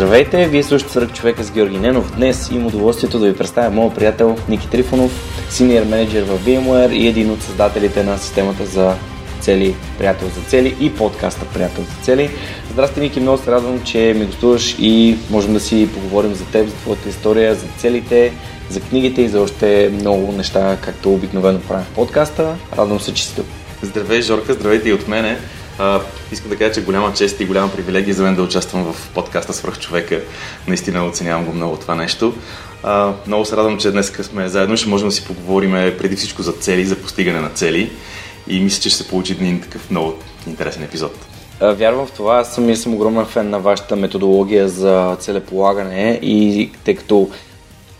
Здравейте, вие слушате Свърх човека с Георги Ненов. Днес имам удоволствието да ви представя моят приятел Ники Трифонов, синьор менеджер в VMware и един от създателите на системата за цели, приятел за цели и подкаста Приятел за цели. Здрасти, Ники, много се радвам, че ми гостуваш и можем да си поговорим за теб, за твоята история, за целите, за книгите и за още много неща, както обикновено правим в подкаста. Радвам се, че си тук. Здравей, Жорка, здравейте и от мене. Искам да кажа, че голяма чест и голяма привилегия за мен да участвам в подкаста Свърх човека. Наистина оценявам го много това нещо. А, много се радвам, че днес сме заедно. Ще можем да си поговорим преди всичко за цели, за постигане на цели. И мисля, че ще се получи един такъв много интересен епизод. Вярвам в това. Аз самия съм огромен фен на вашата методология за целеполагане и тъй като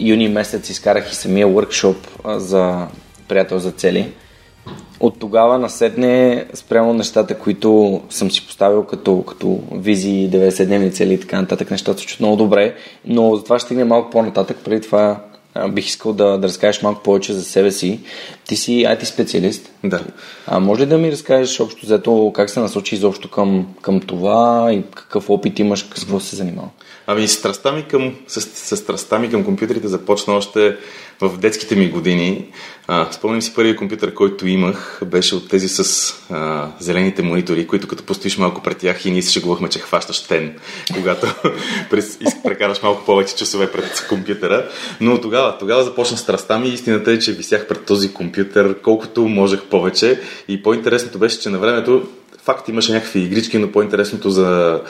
юни месец изкарах и самия workshop за приятел за цели от тогава наседне спрямо нещата, които съм си поставил като, като визии, 90-дневни цели и така нататък, нещата се чут много добре, но за това ще стигне малко по-нататък. Преди това а, бих искал да, да разкажеш малко повече за себе си. Ти си IT специалист. Да. А може ли да ми разкажеш общо взето как се насочи изобщо към, към това и какъв опит имаш, с какво се занимава? Ами страстта ми към, с, с страстта ми към компютрите започна още в детските ми години. А, спомням си първият компютър, който имах, беше от тези с а, зелените монитори, които като постоиш малко пред тях и ние се шегувахме, че хващаш тен, когато прекараш малко повече часове пред компютъра. Но тогава, тогава започна страстта ми. Истината е, че висях пред този компютър колкото можех повече. И по-интересното беше, че на времето факт имаше някакви игрички, но по-интересното за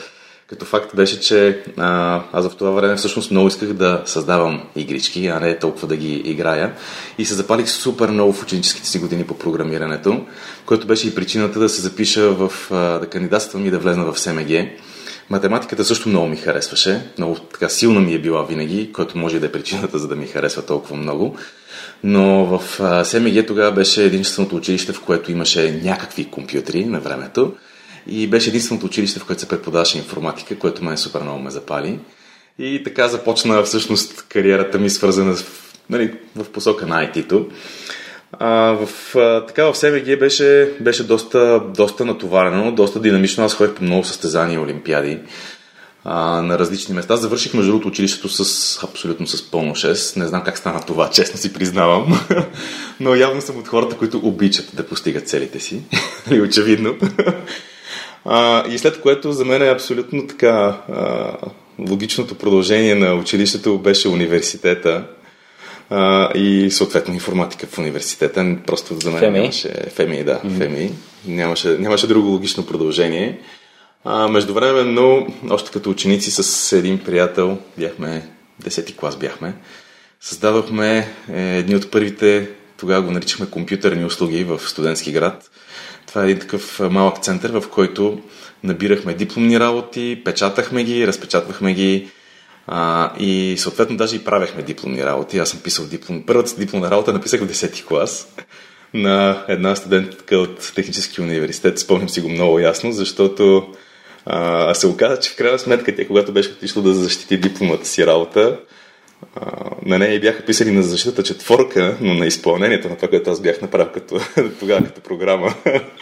като факт беше, че а, аз в това време всъщност много исках да създавам игрички, а не толкова да ги играя. И се запалих супер много в ученическите си години по програмирането, което беше и причината да се запиша в, а, да кандидатствам и да влезна в СМГ. Математиката също много ми харесваше, много така силна ми е била винаги, което може да е причината за да ми харесва толкова много. Но в СМГ тогава беше единственото училище, в което имаше някакви компютри на времето и беше единственото училище, в което се преподаваше информатика, което мен супер много ме запали. И така започна всъщност кариерата ми, свързана с, нали, в посока на IT-то. А, в, а, така в СМГ беше, беше доста, доста натоварено, доста динамично. Аз ходих по много състезания и олимпиади а, на различни места. Завърших между другото училището с абсолютно с пълно 6. Не знам как стана това, честно си признавам. Но явно съм от хората, които обичат да постигат целите си. Нали, очевидно. А, и след което за мен е абсолютно така а, логичното продължение на училището беше университета а, и съответно информатика в университета. Просто за мен Феми? нямаше... Феми, да, mm-hmm. Феми. Нямаше, нямаше друго логично продължение. А, междувременно, още като ученици с един приятел, бяхме, 10 клас бяхме, създадохме е, едни от първите, тогава го наричахме компютърни услуги в студентски град, това е един такъв малък център, в който набирахме дипломни работи, печатахме ги, разпечатвахме ги а, и съответно даже и правехме дипломни работи. Аз съм писал диплом. Първата дипломна работа написах в 10 клас на една студентка от Технически университет. Спомням си го много ясно, защото а, се оказа, че в крайна сметка тя, когато беше отишла да защити дипломата си работа, на нея бяха писали на защитата четворка, но на изпълнението на това, което аз бях направил като, тогава като програма.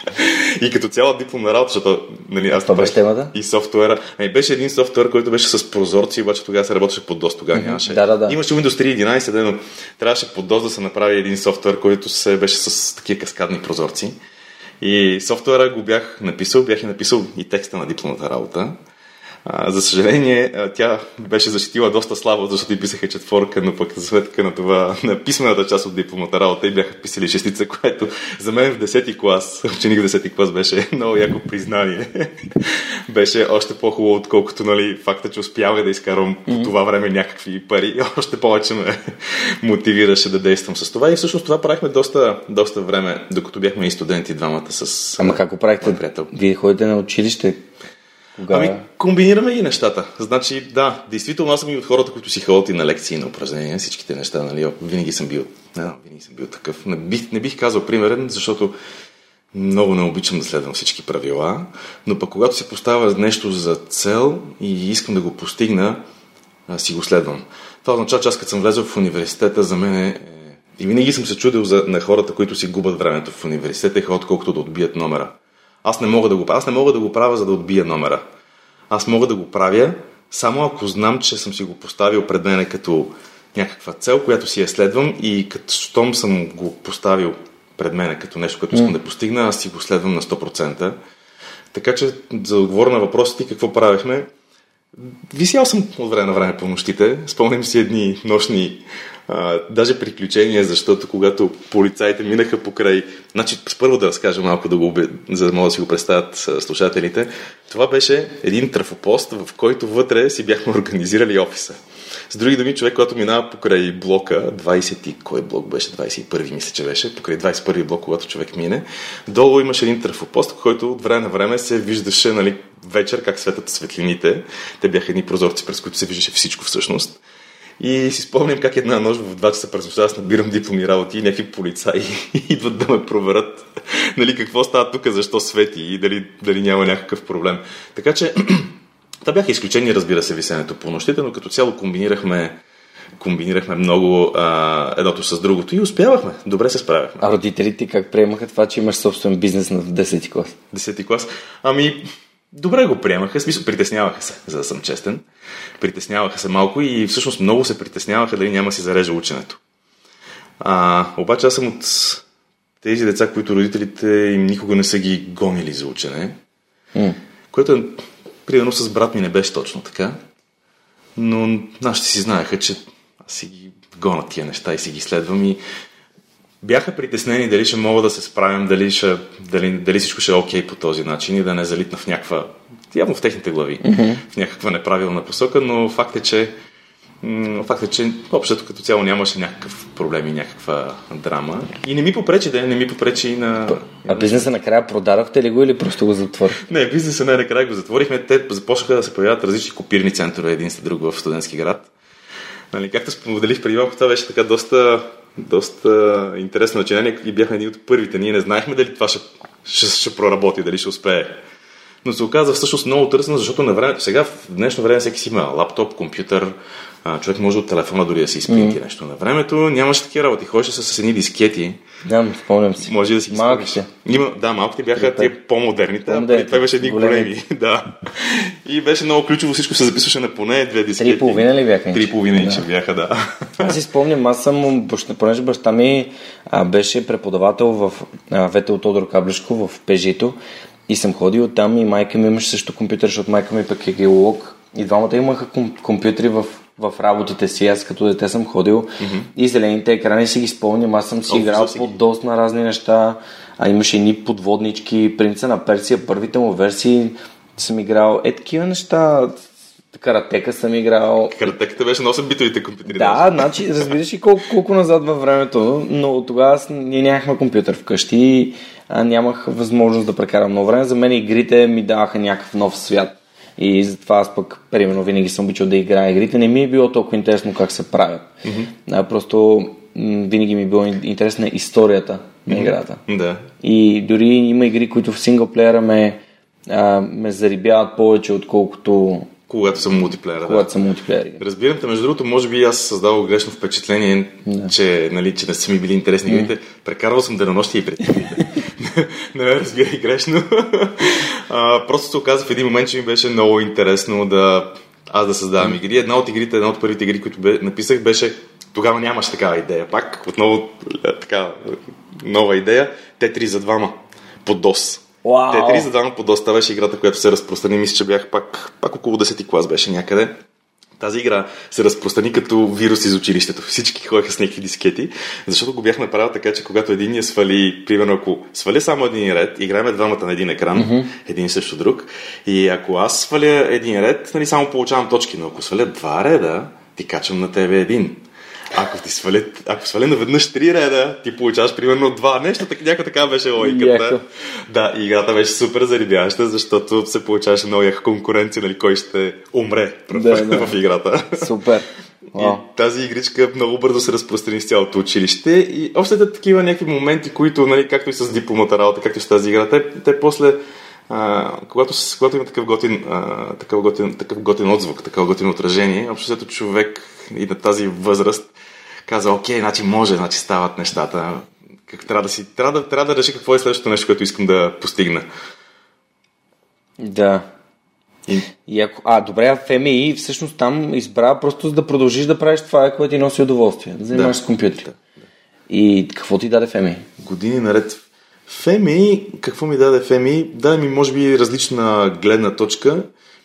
и като цяла дипломна работа, защото нали, аз това беше темата? И софтуера. Ами, беше един софтуер, който беше с прозорци, обаче тогава се работеше под DOS, тогава нямаше. Да, да, да. Имаше Windows 3.11, но трябваше под DOS да се направи един софтуер, който се беше с такива каскадни прозорци. И софтуера го бях написал, бях и написал и текста на дипломната работа. А, за съжаление, тя беше защитила доста слабо, защото и писаха четворка, но пък за сметка на това, на писмената част от дипломата работа и бяха писали шестица, което за мен в 10 клас, ученик в 10 клас беше много яко признание. беше още по-хубаво, отколкото нали, факта, че успявах да изкарам по това време някакви пари. Още повече ме мотивираше да действам с това. И всъщност това правихме доста, доста време, докато бяхме и студенти двамата с Ама как го правихте? Вие ходите на училище, кога... Ами, комбинираме ги нещата. Значи, да, действително аз съм и от хората, които си ходят и на лекции, на упражнения, всичките неща, нали, винаги съм бил, не, винаги съм бил такъв. Не бих, не бих казал примерен, защото много не обичам да следвам всички правила, но пък когато се поставя нещо за цел и искам да го постигна, си го следвам. Това означава, че аз като съм влезъл в университета, за мен е... И винаги съм се чудил за, на хората, които си губят времето в университета и ходят колкото да отбият номера. Аз не мога да го правя. Аз не мога да го правя, за да отбия номера. Аз мога да го правя само ако знам, че съм си го поставил пред мене като някаква цел, която си я следвам и като щом съм го поставил пред мене като нещо, което искам mm. да постигна, аз си го следвам на 100%. Така че, за да отговоря на въпросите, какво правихме, Висял съм от време на време по нощите. Спомням си едни нощни даже приключения, защото когато полицаите минаха покрай... Значи, първо да разкажа малко, да го, за да могат да си го представят слушателите. Това беше един трафопост, в който вътре си бяхме организирали офиса. С други думи, човек, който минава покрай блока, 20 и кой блок беше, 21 мисля, че беше, покрай 21 блок, когато човек мине, долу имаше един трафопост, който от време на време се виждаше нали, вечер как светят светлините. Те бяха едни прозорци, през които се виждаше всичко всъщност. И си спомням как една нощ в 2 часа през нощта аз набирам дипломи работи и някакви полицаи идват да ме проверят нали, какво става тук, защо свети и дали, дали няма някакъв проблем. Така че това бяха изключения, разбира се, висенето по нощите, но като цяло комбинирахме комбинирахме много а, едното с другото и успявахме. Добре се справяхме. А родителите как приемаха това, че имаш собствен бизнес на 10 клас? 10 клас? Ами, добре го приемаха, смисъл, притесняваха се, за да съм честен. Притесняваха се малко и всъщност много се притесняваха дали няма си зарежа ученето. А, обаче аз съм от тези деца, които родителите им никога не са ги гонили за учене, mm. което е, примерно с брат ми не беше точно така, но нашите си знаеха, че аз си ги гона тия неща и си ги следвам и бяха притеснени дали ще мога да се справям, дали, ще, дали, дали всичко ще е окей okay по този начин и да не залитна в някаква, явно в техните глави, mm-hmm. в някаква неправилна посока, но факт е, че Факт е, че общото като цяло нямаше някакъв проблем и някаква драма. И не ми попречи да не ми попречи и на... А бизнеса накрая продадохте ли го или просто го затворих? Не, бизнеса не накрая го затворихме. Те започнаха да се появяват различни копирни центрове един след друг в студентски град. Нали, както споделих преди малко, това беше така доста доста интересно начинание и бяхме един от първите. Ние не знаехме дали това ще, ще, ще проработи, дали ще успее. Но се оказа всъщност много търсено, защото на време, сега в днешно време всеки си има лаптоп, компютър, а, човек може от телефона дори да си изпринти mm. нещо. На времето нямаше такива работи. Ходеше с едни дискети. Да, спомням си. Може да си Малките. Има, да, малките бяха те по-модерните, а преди това беше едни големи. да. И беше много ключово, всичко се записваше на поне две дискети. Три половина ли бяха? Три половина да. бяха, да. Аз си спомням, аз съм, понеже баща ми а, беше преподавател в Ветел Тодор Каблешко в Пежито и съм ходил там и майка ми имаше също компютър, защото майка ми пък е геолог. И двамата имаха компютри в в работите си. Аз като дете съм ходил mm-hmm. и зелените екрани си ги спомням. Аз съм си oh, играл по доста на разни неща. А имаше едни подводнички, принца на Персия, първите му версии съм играл. Е, такива неща. Каратека съм играл. Каратеката беше на 8 битовите компютри. Да, значи, разбираш и колко, колко назад във времето, но тогава ние нямахме компютър вкъщи и нямах възможност да прекарам много време. За мен игрите ми даваха някакъв нов свят. И затова аз пък, примерно, винаги съм обичал да играя игрите. Не ми е било толкова интересно как се правят. Mm-hmm. А, просто м- винаги ми е било интересна историята на играта. Да. И дори има игри, които в синглплеера ме, а, ме зарибяват повече, отколкото когато съм мултиплеер. Когато да. съм мултиплеер. Разбирам те, между другото, може би аз създавал грешно впечатление, да. че, нали, че не са ми били интересни игрите. Mm. Прекарвал съм денонощи и пред Не ме разбирай грешно. а, просто се оказа в един момент, че ми беше много интересно да аз да създавам игри. Една от игрите, една от първите игри, които бе, написах, беше тогава нямаше такава идея. Пак отново е, така нова идея. Те три за двама. по DOS. Вау! Тетрис задано по DOS. Това беше играта, която се разпространи. Мисля, че бях пак, пак около 10 клас беше някъде. Тази игра се разпространи като вирус из училището. Всички ходеха с някакви дискети, защото го бяхме правили така, че когато един я свали, примерно ако свали само един ред, играеме двамата на един екран, mm-hmm. един също друг, и ако аз сваля един ред, нали, само получавам точки, но ако сваля два реда, ти качвам на тебе един. Ако ти свали, ако свали наведнъж три реда, ти получаваш примерно два. Нещо, так, някаква така беше логиката. Яко. Да, и играта беше супер зарибяща, защото се получаваше много яка конкуренция, нали, кой ще умре Да, да. в играта. Супер. Вау. И тази игричка много бързо се разпространи с цялото училище и още те такива някакви моменти, които, нали, както и с дипломата работа, както и с тази игра, те, те после, а, когато, когато има такъв готин, а, такъв, готин, такъв готин отзвук, такъв готин отражение, общо човек и на тази възраст каза, окей, значи може, значи стават нещата. Как, трябва, да си, трябва, да, трябва да реши какво е следващото нещо, което искам да постигна. Да. И, И ако... А, добре, а в МИ всъщност там избра просто за да продължиш да правиш това, което ти носи удоволствие. Да занимаваш Да. с компютри. И какво ти даде в МИ? години наред. Феми, какво ми даде Феми? Даде ми, може би, различна гледна точка.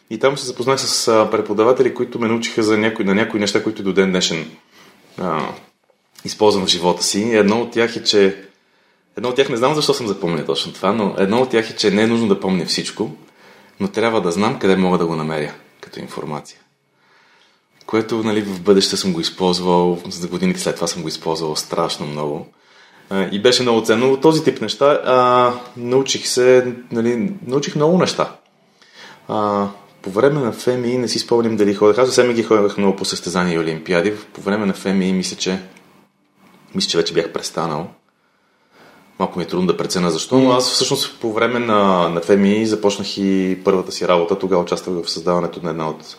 И там се запознах с преподаватели, които ме научиха за някои, на някои неща, които до ден днешен а, използвам в живота си. Едно от тях е, че... Едно от тях не знам защо съм запомнил точно това, но едно от тях е, че не е нужно да помня всичко, но трябва да знам къде мога да го намеря като информация. Което нали, в бъдеще съм го използвал, за годините след това съм го използвал страшно много. И беше много ценно. Този тип неща а, научих се, нали, научих много неща. А, по време на ФМИ не си спомням дали ходех. Аз съвсем ги ходех много по състезания и олимпиади. По време на ФМИ мисля, че мисля, че вече бях престанал. Малко ми е трудно да преценя защо, но аз всъщност по време на, на ФМИ започнах и първата си работа. Тогава участвах в създаването на една от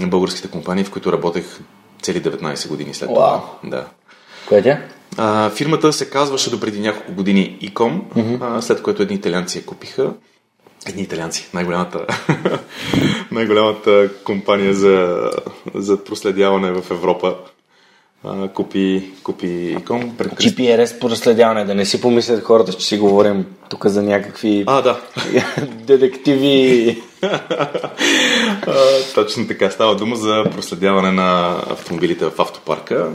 българските компании, в които работех цели 19 години след това. Да. Коя е тя? А, фирмата се казваше до преди няколко години Icom, а, след което едни италианци я купиха. Едни италианци, най-голямата, най-голямата компания за, за проследяване в Европа. А, купи, купи Icom. Пред Крист- GPRS по разследяване, да не си помислят хората, че си говорим тук за някакви А, да. детективи. А, точно така. Става дума за проследяване на автомобилите в автопарка.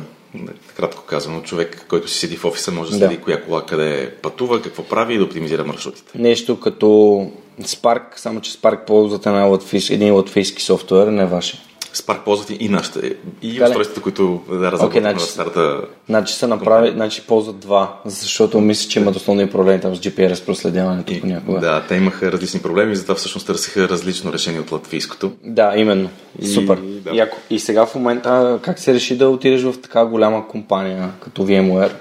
Кратко казано, човек, който си седи в офиса, може да Да. следи коя кола къде пътува, какво прави и да оптимизира маршрутите. Нещо като Spark, само че Spark ползвате една латвийски, един латвийски софтуер, не ваше. Spark ползват и нашите, и Така ли? устройствата, които да разработват значи- на старата. Значи са направили, значи ползват два, защото мисля, че имат основни проблеми там с GPS проследяването И, понякога. да, те имаха различни проблеми, затова всъщност търсиха различно решение от латвийското. Да, именно. И- Супер. да. И, ако, и сега в момента как се реши да отидеш в така голяма компания като VMware?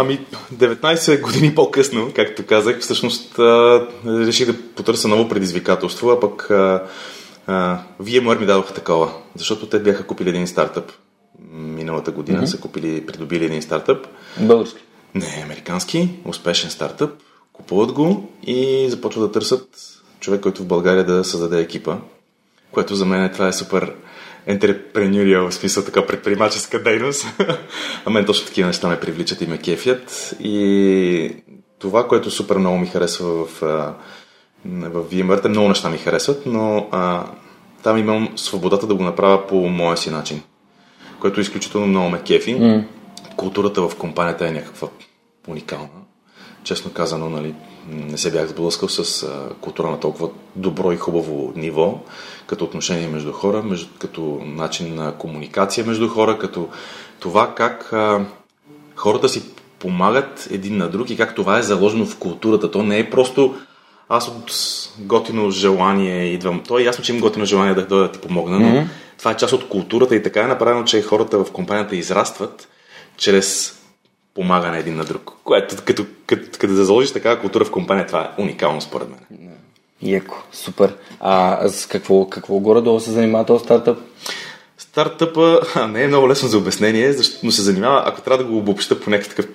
Ами, 19 години по-късно, както казах, всъщност а, реших да потърся ново предизвикателство, а пък а, а, VMware ми дадоха такова, защото те бяха купили един стартъп. Миналата година са купили, придобили един стартъп. Български. Не, американски, успешен стартъп, купуват го и започват да търсят човек, който в България да създаде екипа, което за мен това е супер ентрепренюриал, в смисъл така предприемаческа дейност. а мен точно такива неща ме привличат и ме кефят. И това, което супер много ми харесва в, в VMware, те много неща ми харесват, но а, там имам свободата да го направя по моя си начин, което изключително много ме кефи. Mm. Културата в компанията е някаква уникална. Честно казано, нали, не се бях сблъскал с а, култура на толкова добро и хубаво ниво, като отношение между хора, между, като начин на комуникация между хора, като това как а, хората си помагат един на друг и как това е заложено в културата. То не е просто аз от готино желание идвам. То е ясно, че имам готино желание да дойда да ти помогна, но mm-hmm. това е част от културата и така е направено, че хората в компанията израстват чрез помагане един на друг. Което като, като, като да заложиш такава култура в компания, това е уникално според мен. Яко, супер. А с какво, какво горе-долу се занимава този стартъп? Стартъпа не е много лесно за обяснение, защото но се занимава, ако трябва да го обобща по някакъв такъв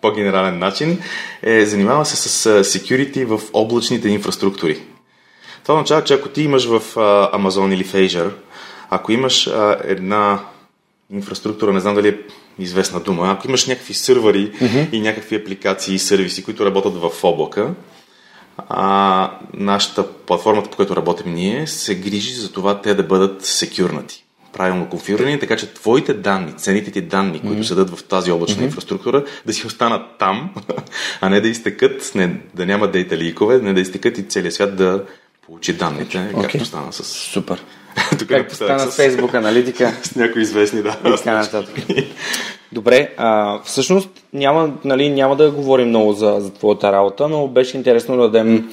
по-генерален начин, е, занимава се с security в облачните инфраструктури. Това означава, че ако ти имаш в а, Amazon или в Azure, ако имаш а, една инфраструктура, не знам дали е известна дума, ако имаш някакви сървъри mm-hmm. и някакви апликации и сервиси, които работят в облака, а, нашата платформата, по която работим ние, се грижи за това те да бъдат секюрнати правилно конфигурирани, така че твоите данни, ценните ти данни, mm-hmm. които седат в тази облачна mm-hmm. инфраструктура, да си останат там, а не да изтекат, не, да няма дейта ликове, не да изтекат и целият свят да получи данните, okay. както стана с... Супер. Тук както стана с Facebook аналитика. с някои известни, да. И така нататък. Добре, а, всъщност няма, нали, няма да говорим много за, за твоята работа, но беше интересно да дадем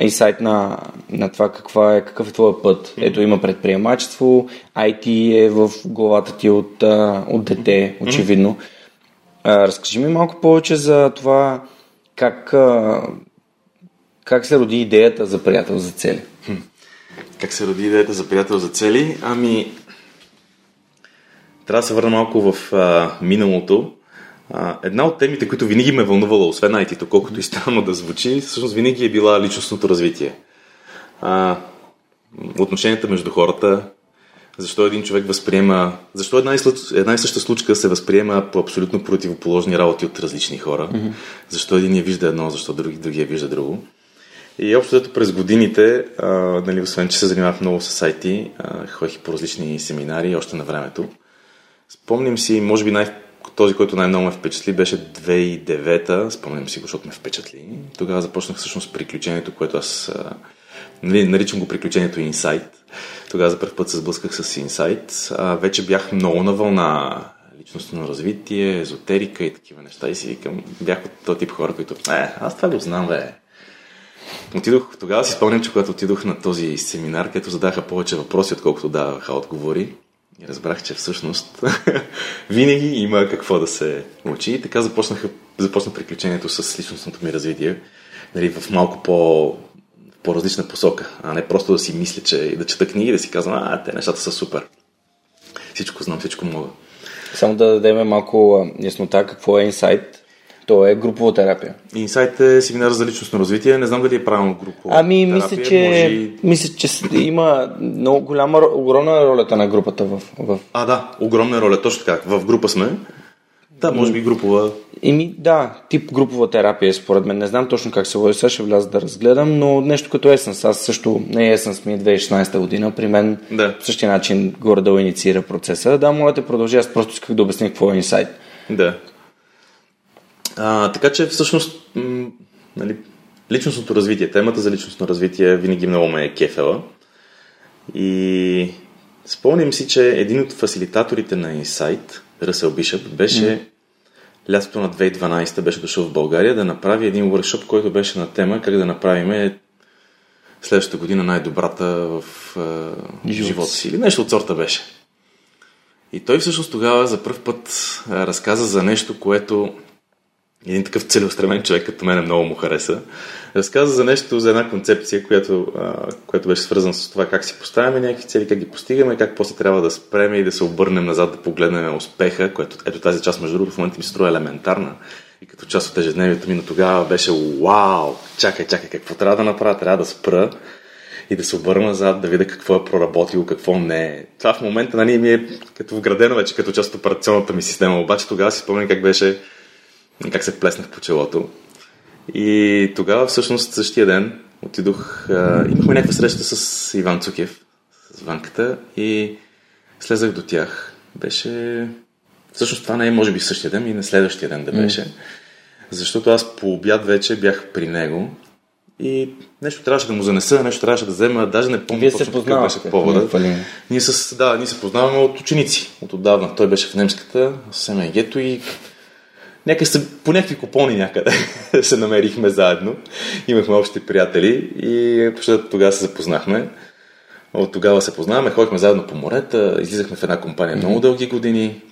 инсайт на, на това каква е, какъв е твоя път. Ето има предприемачество, IT е в главата ти от, от дете, очевидно. А, разкажи ми малко повече за това как, как се роди идеята за приятел за цели. Как се роди идеята за приятел за цели? Ами, трябва да се върна малко в а, миналото. А, една от темите, които винаги ме вълнувала, освен IT-то, колкото и странно да звучи, всъщност винаги е била личностното развитие. А, отношенията между хората, защо един човек възприема, защо една и, една и съща случка се възприема по абсолютно противоположни работи от различни хора, mm-hmm. защо един я вижда едно, защо други, другия вижда друго. И общо през годините, а, нали, освен че се занимавах много с IT, а, ходих по различни семинари още на времето. Спомням си, може би най- този, който най-много ме впечатли, беше 2009-та, спомням си го, защото ме впечатли. Тогава започнах всъщност приключението, което аз нали, наричам го приключението Insight. Тогава за първ път се сблъсках с Insight. А, вече бях много на вълна личностно развитие, езотерика и такива неща. И си викам, бях от този тип хора, които, е, аз това го знам, бе. Отидох, тогава си спомням, че когато отидох на този семинар, където задаха повече въпроси, отколкото даваха отговори, и разбрах, че всъщност винаги има какво да се учи. И така започнаха, започна приключението с личностното ми развитие нали, в малко по, по-различна посока, а не просто да си мисля, че да чета книги и да си казвам, а, те нещата са супер. Всичко знам, всичко мога. Само да дадем малко яснота какво е инсайт то е групова терапия. Инсайт е семинар за личностно развитие. Не знам дали е правилно групова ами, терапия. Мисля, че, може... мисля, че има много голяма, огромна ролята на групата в, в... А, да, огромна роля, точно така. В група сме. Да, може би групова. Ими, да, тип групова терапия, според мен. Не знам точно как се води, сега ще вляза да разгледам, но нещо като Essence. Аз също, не Essence ми е 2016 година, при мен да. по същия начин горе да инициира процеса. Да, моля те продължи, аз просто исках да обясня какво е инсайт. Да. А, така че всъщност м- нали, личностното развитие, темата за личностно развитие винаги много ме е кефела. И спомням си, че един от фасилитаторите на Insight, Ръсел Бишъп, беше mm. лятото на 2012 беше дошъл в България да направи един workshop, който беше на тема как да направим следващата година най-добрата в uh, живота си. Или нещо от сорта беше. И той всъщност тогава за първ път разказа за нещо, което един такъв целеустремен човек като мен много му хареса, разказа за нещо, за една концепция, която, която беше свързана с това как си поставяме някакви цели, как ги постигаме, как после трябва да спреме и да се обърнем назад, да погледнем успеха, което ето тази част, между другото, в момента ми струва елементарна. И като част от ежедневието ми на тогава беше вау, чакай, чакай, какво трябва да направя? Трябва да спра и да се обърна назад, да видя какво е проработило, какво не е. Това в момента нали, ми е като вградено вече като част от операционната ми система, обаче тогава си спомням как беше как се плеснах по челото. И тогава всъщност същия ден отидох, а, имахме някаква среща с Иван Цукев, с Ванката и слезах до тях. Беше... Всъщност това не е може би същия ден и на следващия ден да беше. Mm. Защото аз по обяд вече бях при него и нещо трябваше да му занеса, нещо трябваше да взема, даже не помня точно какъв беше повода. Ние, с, да, ние се познаваме от ученици, от отдавна. Той беше в немската, съвсем е гето и Нека се, по някакви купони някъде се намерихме заедно. Имахме общи приятели и тогава се запознахме. От тогава се познаваме, ходихме заедно по морета, излизахме в една компания mm-hmm. много дълги години.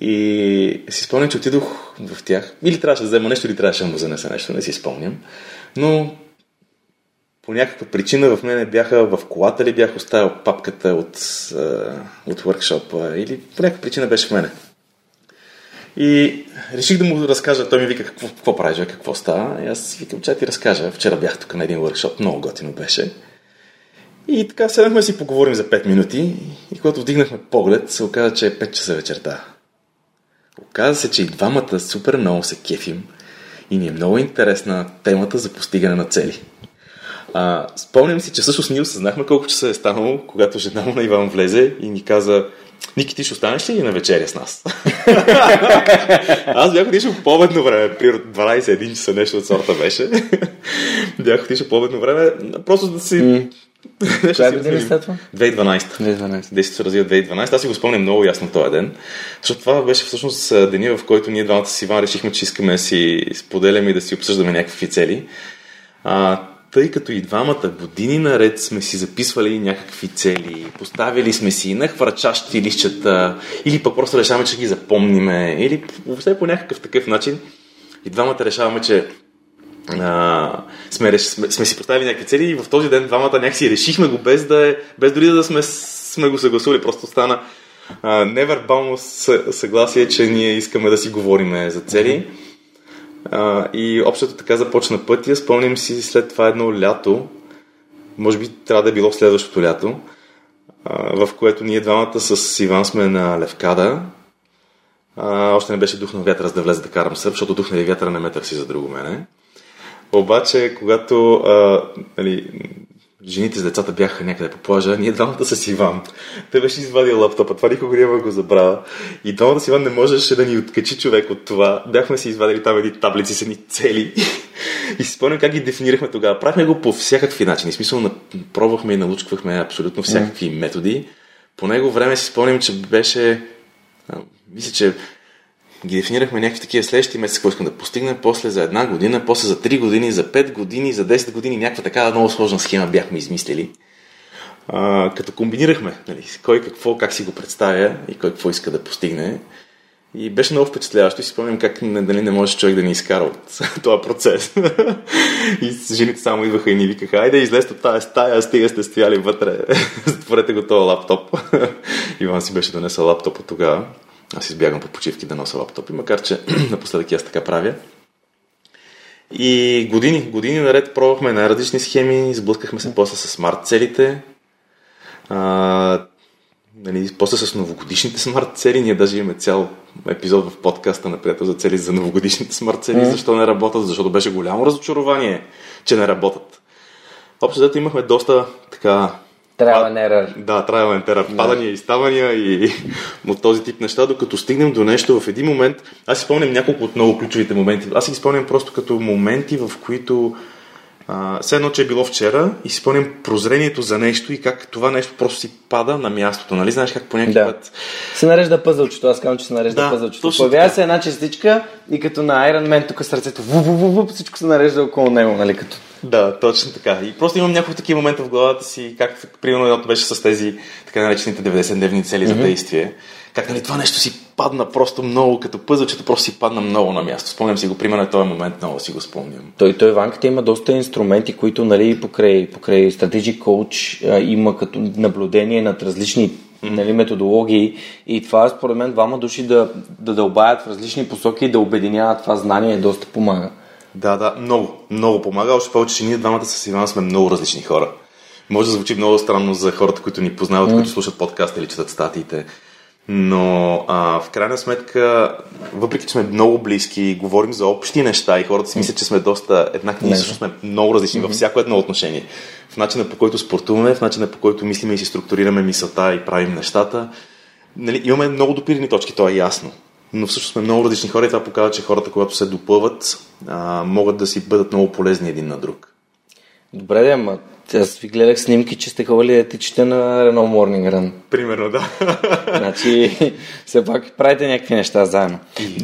И си спомням, че отидох в тях. Или трябваше да взема нещо, или трябваше да му занеса нещо, не си спомням. Но по някаква причина в мене бяха в колата ли бях оставил папката от, от workshop, или по някаква причина беше в мене. И реших да му разкажа. Той ми вика, какво, какво правиш, какво става? И аз викам, че ти разкажа. Вчера бях тук на един workshop, много готино беше. И така седнахме си поговорим за 5 минути и когато вдигнахме поглед, се оказа, че е 5 часа вечерта. Оказа се, че и двамата супер много се кефим и ни е много интересна темата за постигане на цели. А, спомням си, че всъщност ние осъзнахме колко часа е станало, когато жена му на Иван влезе и ни каза Ники, ти ще останеш ли на вечеря с нас? Аз бях отишъл по обедно време, при 12-1 часа нещо от сорта беше. бях отишъл по обедно време, просто да си... Mm. Коя година това? 2012. 2012. Действието се развива 2012. Аз си го спомням много ясно този ден, защото това беше всъщност деня, в който ние двамата с Иван решихме, че искаме да си споделяме и да си обсъждаме някакви цели. А, тъй като и двамата години наред сме си записвали някакви цели, поставили сме си на хвърчащи лищата, или пък просто решаваме, че ги запомниме, или въобще по някакъв такъв начин. И двамата решаваме, че а, сме, сме, сме си поставили някакви цели и в този ден двамата някакси решихме го без, да е, без дори да сме, сме го съгласували. Просто стана а, невербално съгласие, че ние искаме да си говориме за цели. А, и общото така започна пътя. Спомням си след това едно лято, може би трябва да е било следващото лято, а, в което ние двамата с Иван сме на Левкада. А, още не беше дух на вятъра, за да влезе да карам сърф, защото дух на вятъра не ме търси за друго мене. Обаче, когато а, нали, жените с децата бяха някъде по плажа, ние двамата с Иван. Той беше извадил лаптопа, това никога няма го забравя. И двамата с Иван не можеше да ни откачи човек от това. Бяхме си извадили там едни таблици с едни цели. И си спомням как ги дефинирахме тогава. Правихме го по всякакви начини. В смисъл, пробвахме и налучквахме абсолютно всякакви mm. методи. По него време си спомням, че беше... Мисля, че ги дефинирахме някакви такива следващи месеци, какво искам да постигнем, после за една година, после за 3 години, за 5 години, за 10 години, някаква такава много сложна схема бяхме измислили. А, като комбинирахме нали, кой какво, как си го представя и кой какво иска да постигне. И беше много впечатляващо и си спомням как нали, не може човек да ни изкара от този процес. и жените само идваха и ни викаха, айде излезте от тази стая, стига сте стояли вътре, затворете го този лаптоп. Иван си беше донесъл лаптопа тогава. Аз избягам по почивки да нося лаптопи, макар че напоследък аз така правя. И години, години наред пробвахме на различни схеми, сблъскахме се после с смарт целите, а, нали, после с новогодишните смарт цели. Ние даже имаме цял епизод в подкаста на приятел за цели за новогодишните смарт цели. Mm. Защо не работят? Защото беше голямо разочарование, че не работят. Общо имахме доста така Trial and error. Да, trial and error. Падания и ставания и от този тип неща, докато стигнем до нещо в един момент. Аз си спомням няколко от много ключовите моменти. Аз си спомням просто като моменти, в които все едно, че е било вчера и си спомням прозрението за нещо и как това нещо просто си пада на мястото. Нали знаеш как по някакъв да. път... Се нарежда пъзълчето. Аз казвам, че се нарежда да, пъзълчето. Появява се една частичка и като на Iron Man тук сърцето ву, ву, ву, ву, всичко се нарежда около него, нали, като да, точно така. И просто имам няколко такива момента в главата си, как примерно едното беше с тези така наречените 90-дневни цели mm-hmm. за действие. Как нали, това нещо си падна просто много, като пъзълчето просто си падна много на място. Спомням си го, примерно този момент много си го спомням. Той, той Ванката има доста инструменти, които нали, покрай, покрай Strategic Coach а, има като наблюдение над различни нали, методологии и това според мен двама души да, да дълбаят в различни посоки и да обединяват това знание доста помага. Да, да, много, много помага. Още повече, че ние двамата с Иван сме много различни хора. Може да звучи много странно за хората, които ни познават, mm. които слушат подкаста или четат статиите. Но а, в крайна сметка, въпреки че сме много близки, говорим за общи неща и хората си мислят, че сме доста еднакви, ние всъщност сме много различни mm-hmm. във всяко едно отношение. В начина по който спортуваме, в начина по който мислиме и си структурираме мисълта и правим нещата. Нали, имаме много допирани точки, то е ясно но всъщност сме много различни хора и това показва, че хората, когато се допълват, а, могат да си бъдат много полезни един на друг. Добре, да, ама аз ви гледах снимки, че сте ходили да тичате на Renault Morning Run. Примерно, да. Значи, все пак правите някакви неща заедно.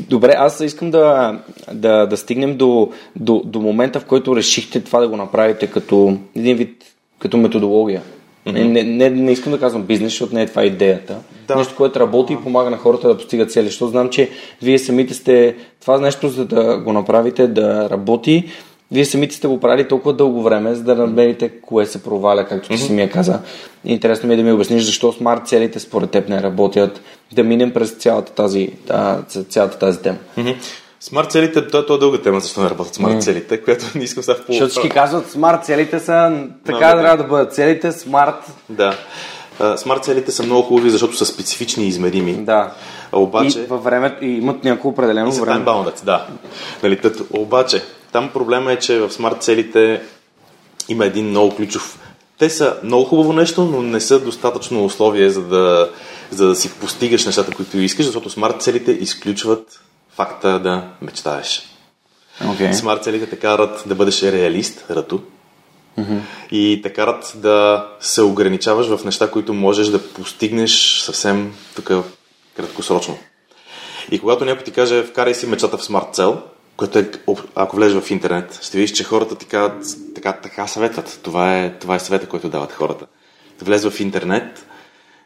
Добре, аз искам да, да, да стигнем до, до, до момента, в който решихте това да го направите като един вид, като методология. Mm-hmm. Не, не, не искам да казвам бизнес, защото не е това идеята. Да. Нещо, което работи и помага на хората да постигат цели. Защото знам, че вие самите сте това нещо, за да го направите да работи. Вие самите сте го правили толкова дълго време, за да намерите кое се проваля, както ти mm-hmm. си ми я каза. Интересно ми е да ми обясниш защо смарт целите според теб не работят, да минем през цялата тази, цялата тази тема. Mm-hmm. Смарт целите, това, това е дълга тема, защо не работят смарт целите, която не искам сега в Защото всички казват, смарт целите са, така Много трябва да бъдат целите, смарт. Да. Смарт целите са много хубави, защото са специфични и измерими. Да. Обаче... И във времето, и имат някакво определено И време. time-bounded, да. Нали, тът, обаче, там проблема е, че в смарт целите има един много ключов. Те са много хубаво нещо, но не са достатъчно условие, за да, за да си постигаш нещата, които искаш, защото смарт целите изключват факта да мечтаеш. Okay. Смарт целите те карат да бъдеш реалист, рато. И те карат да се ограничаваш в неща, които можеш да постигнеш съвсем тук краткосрочно. И когато някой ти каже, вкарай си мечтата в смарт цел, което е, ако влезеш в интернет, ще видиш, че хората ти казват, така, така съветват. Това е, това е съвета, който дават хората. Влез в интернет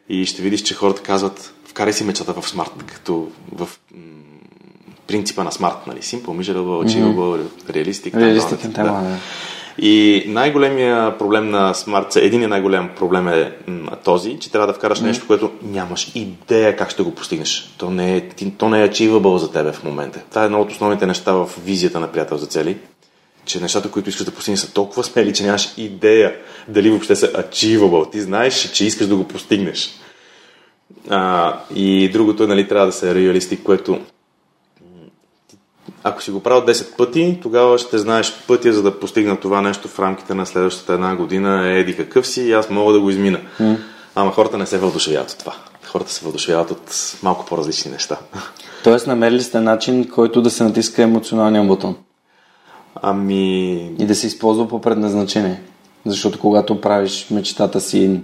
и ще видиш, че хората казват, вкарай си мечтата в смарт, като в м- принципа на смарт, нали? Simple, measurable, achievable, realistic. там Реалистичен нататък, тема, да. И най-големия проблем на смарт, един най-голям проблем е м, този, че трябва да вкараш нещо, което нямаш идея как ще го постигнеш. То не е, то не е achievable за тебе в момента. Това е едно от основните неща в визията на приятел за цели, че нещата, които искаш да постигнеш са толкова смели, че нямаш идея дали въобще са achievable. Ти знаеш, че искаш да го постигнеш. А, и другото е, нали, трябва да се реалистик, което ако си го правил 10 пъти, тогава ще знаеш пътя, за да постигна това нещо в рамките на следващата една година. Е, еди какъв си и аз мога да го измина. Ама хората не се въодушевяват от това. Хората се въодушевяват от малко по-различни неща. Тоест, намерили сте начин, който да се натиска емоционалния бутон Ами, и да се използва по предназначение. Защото когато правиш мечтата си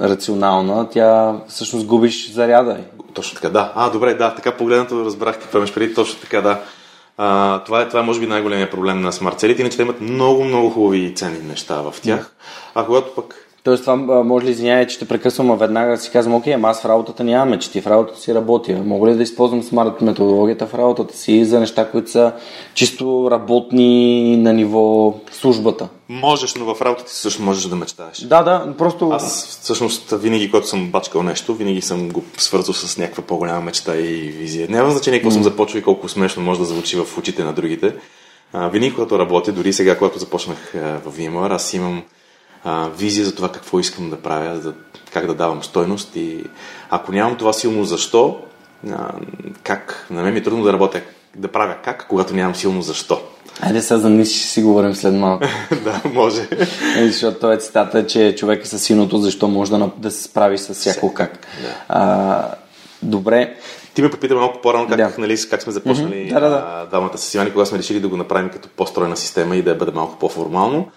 рационална, тя всъщност губиш заряда. Точно така, да. А, добре, да, така погледнато разбрах какво имаш преди. Точно така, да. А, това, е, това е, може би, най-големия проблем на смарт целите, иначе те имат много, много хубави и ценни неща в тях. А когато пък Тоест това може ли извиняй, че те прекъсвам, веднага си казвам, окей, ама аз в работата нямам мечти, в работата си работя. Мога ли да използвам смарт методологията в работата си за неща, които са чисто работни на ниво службата? можеш, но в работата си също можеш да мечтаеш. Да, да, просто... Аз всъщност винаги, когато съм бачкал нещо, винаги съм го свързал с някаква по-голяма мечта и визия. Няма значение какво съм започвал и колко смешно може да звучи в очите на другите. А, винаги, когато работя, дори сега, когато започнах а, в VMware, аз имам а, визия за това какво искам да правя, за как да давам стойност и ако нямам това силно защо, а, как, на мен ми е трудно да работя, да правя как, когато нямам силно защо. Айде сега за Ницше ще си говорим след малко. да, може. Е, Защото той е цитата, че човек е със силното, защо може да, да се справи с всяко как. А, добре, Ти ме попита малко по-рано как, Да. нали, как сме започнали Мгм. Да, да, да. двамата с Ивани, когато сме решили да го направим като по-стройна система и да бъде малко по-формално.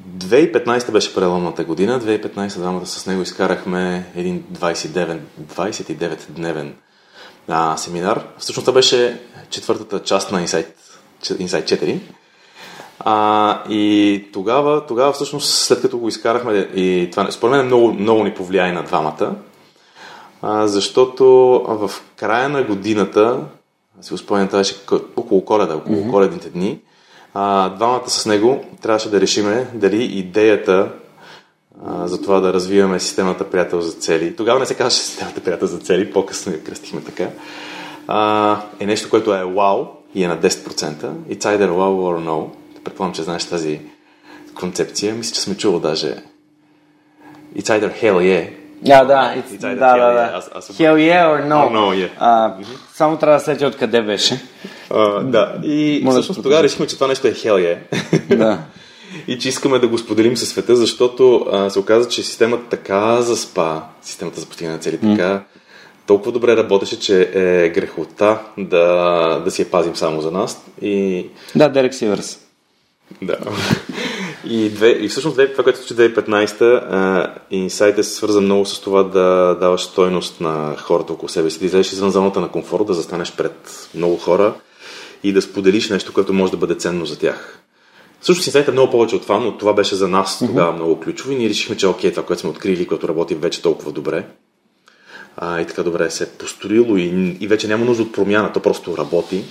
2015 беше преломната година. 2015 двамата с него изкарахме един 29, 29-дневен а, семинар. Всъщност това беше четвъртата част на Insight, Insight 4. А, и тогава, тогава всъщност след като го изкарахме и това според мен много, много ни повлияе на двамата, а, защото в края на годината, си го спомням, това беше около коледа, около mm-hmm. коледните дни, а, двамата с него трябваше да решиме дали идеята а, за това да развиваме системата приятел за цели. Тогава не се казваше системата приятел за цели, по-късно я кръстихме така. А, е нещо, което е вау и е на 10%. It's either wow or no. Предполагам, че знаеш тази концепция. Мисля, че сме чувал даже It's either hell yeah А, да, it's, It's да, either да, hell да. yeah. Hell yeah or no. Or no, yeah. А, само трябва да сетя откъде беше. А, да, и да всъщност тогава решихме, че това нещо е hell yeah. Да. и че искаме да го споделим със света, защото а, се оказа, че системата така заспа, системата за постигане на цели, така толкова добре работеше, че е грехота да, да си я пазим само за нас. И Да, Дерек Сиверс. Да. И, две, и всъщност това, което се случи 2015, инсайт е свързан много с това да даваш стойност на хората около себе си, да излезеш извън зоната на комфорт, да застанеш пред много хора и да споделиш нещо, което може да бъде ценно за тях. Всъщност инсайт е много повече от това, но това беше за нас тогава много ключово и ние решихме, че окей, това, което сме открили, което работи вече толкова добре, а, и така добре се е построило и, и вече няма нужда от промяна, то просто работи.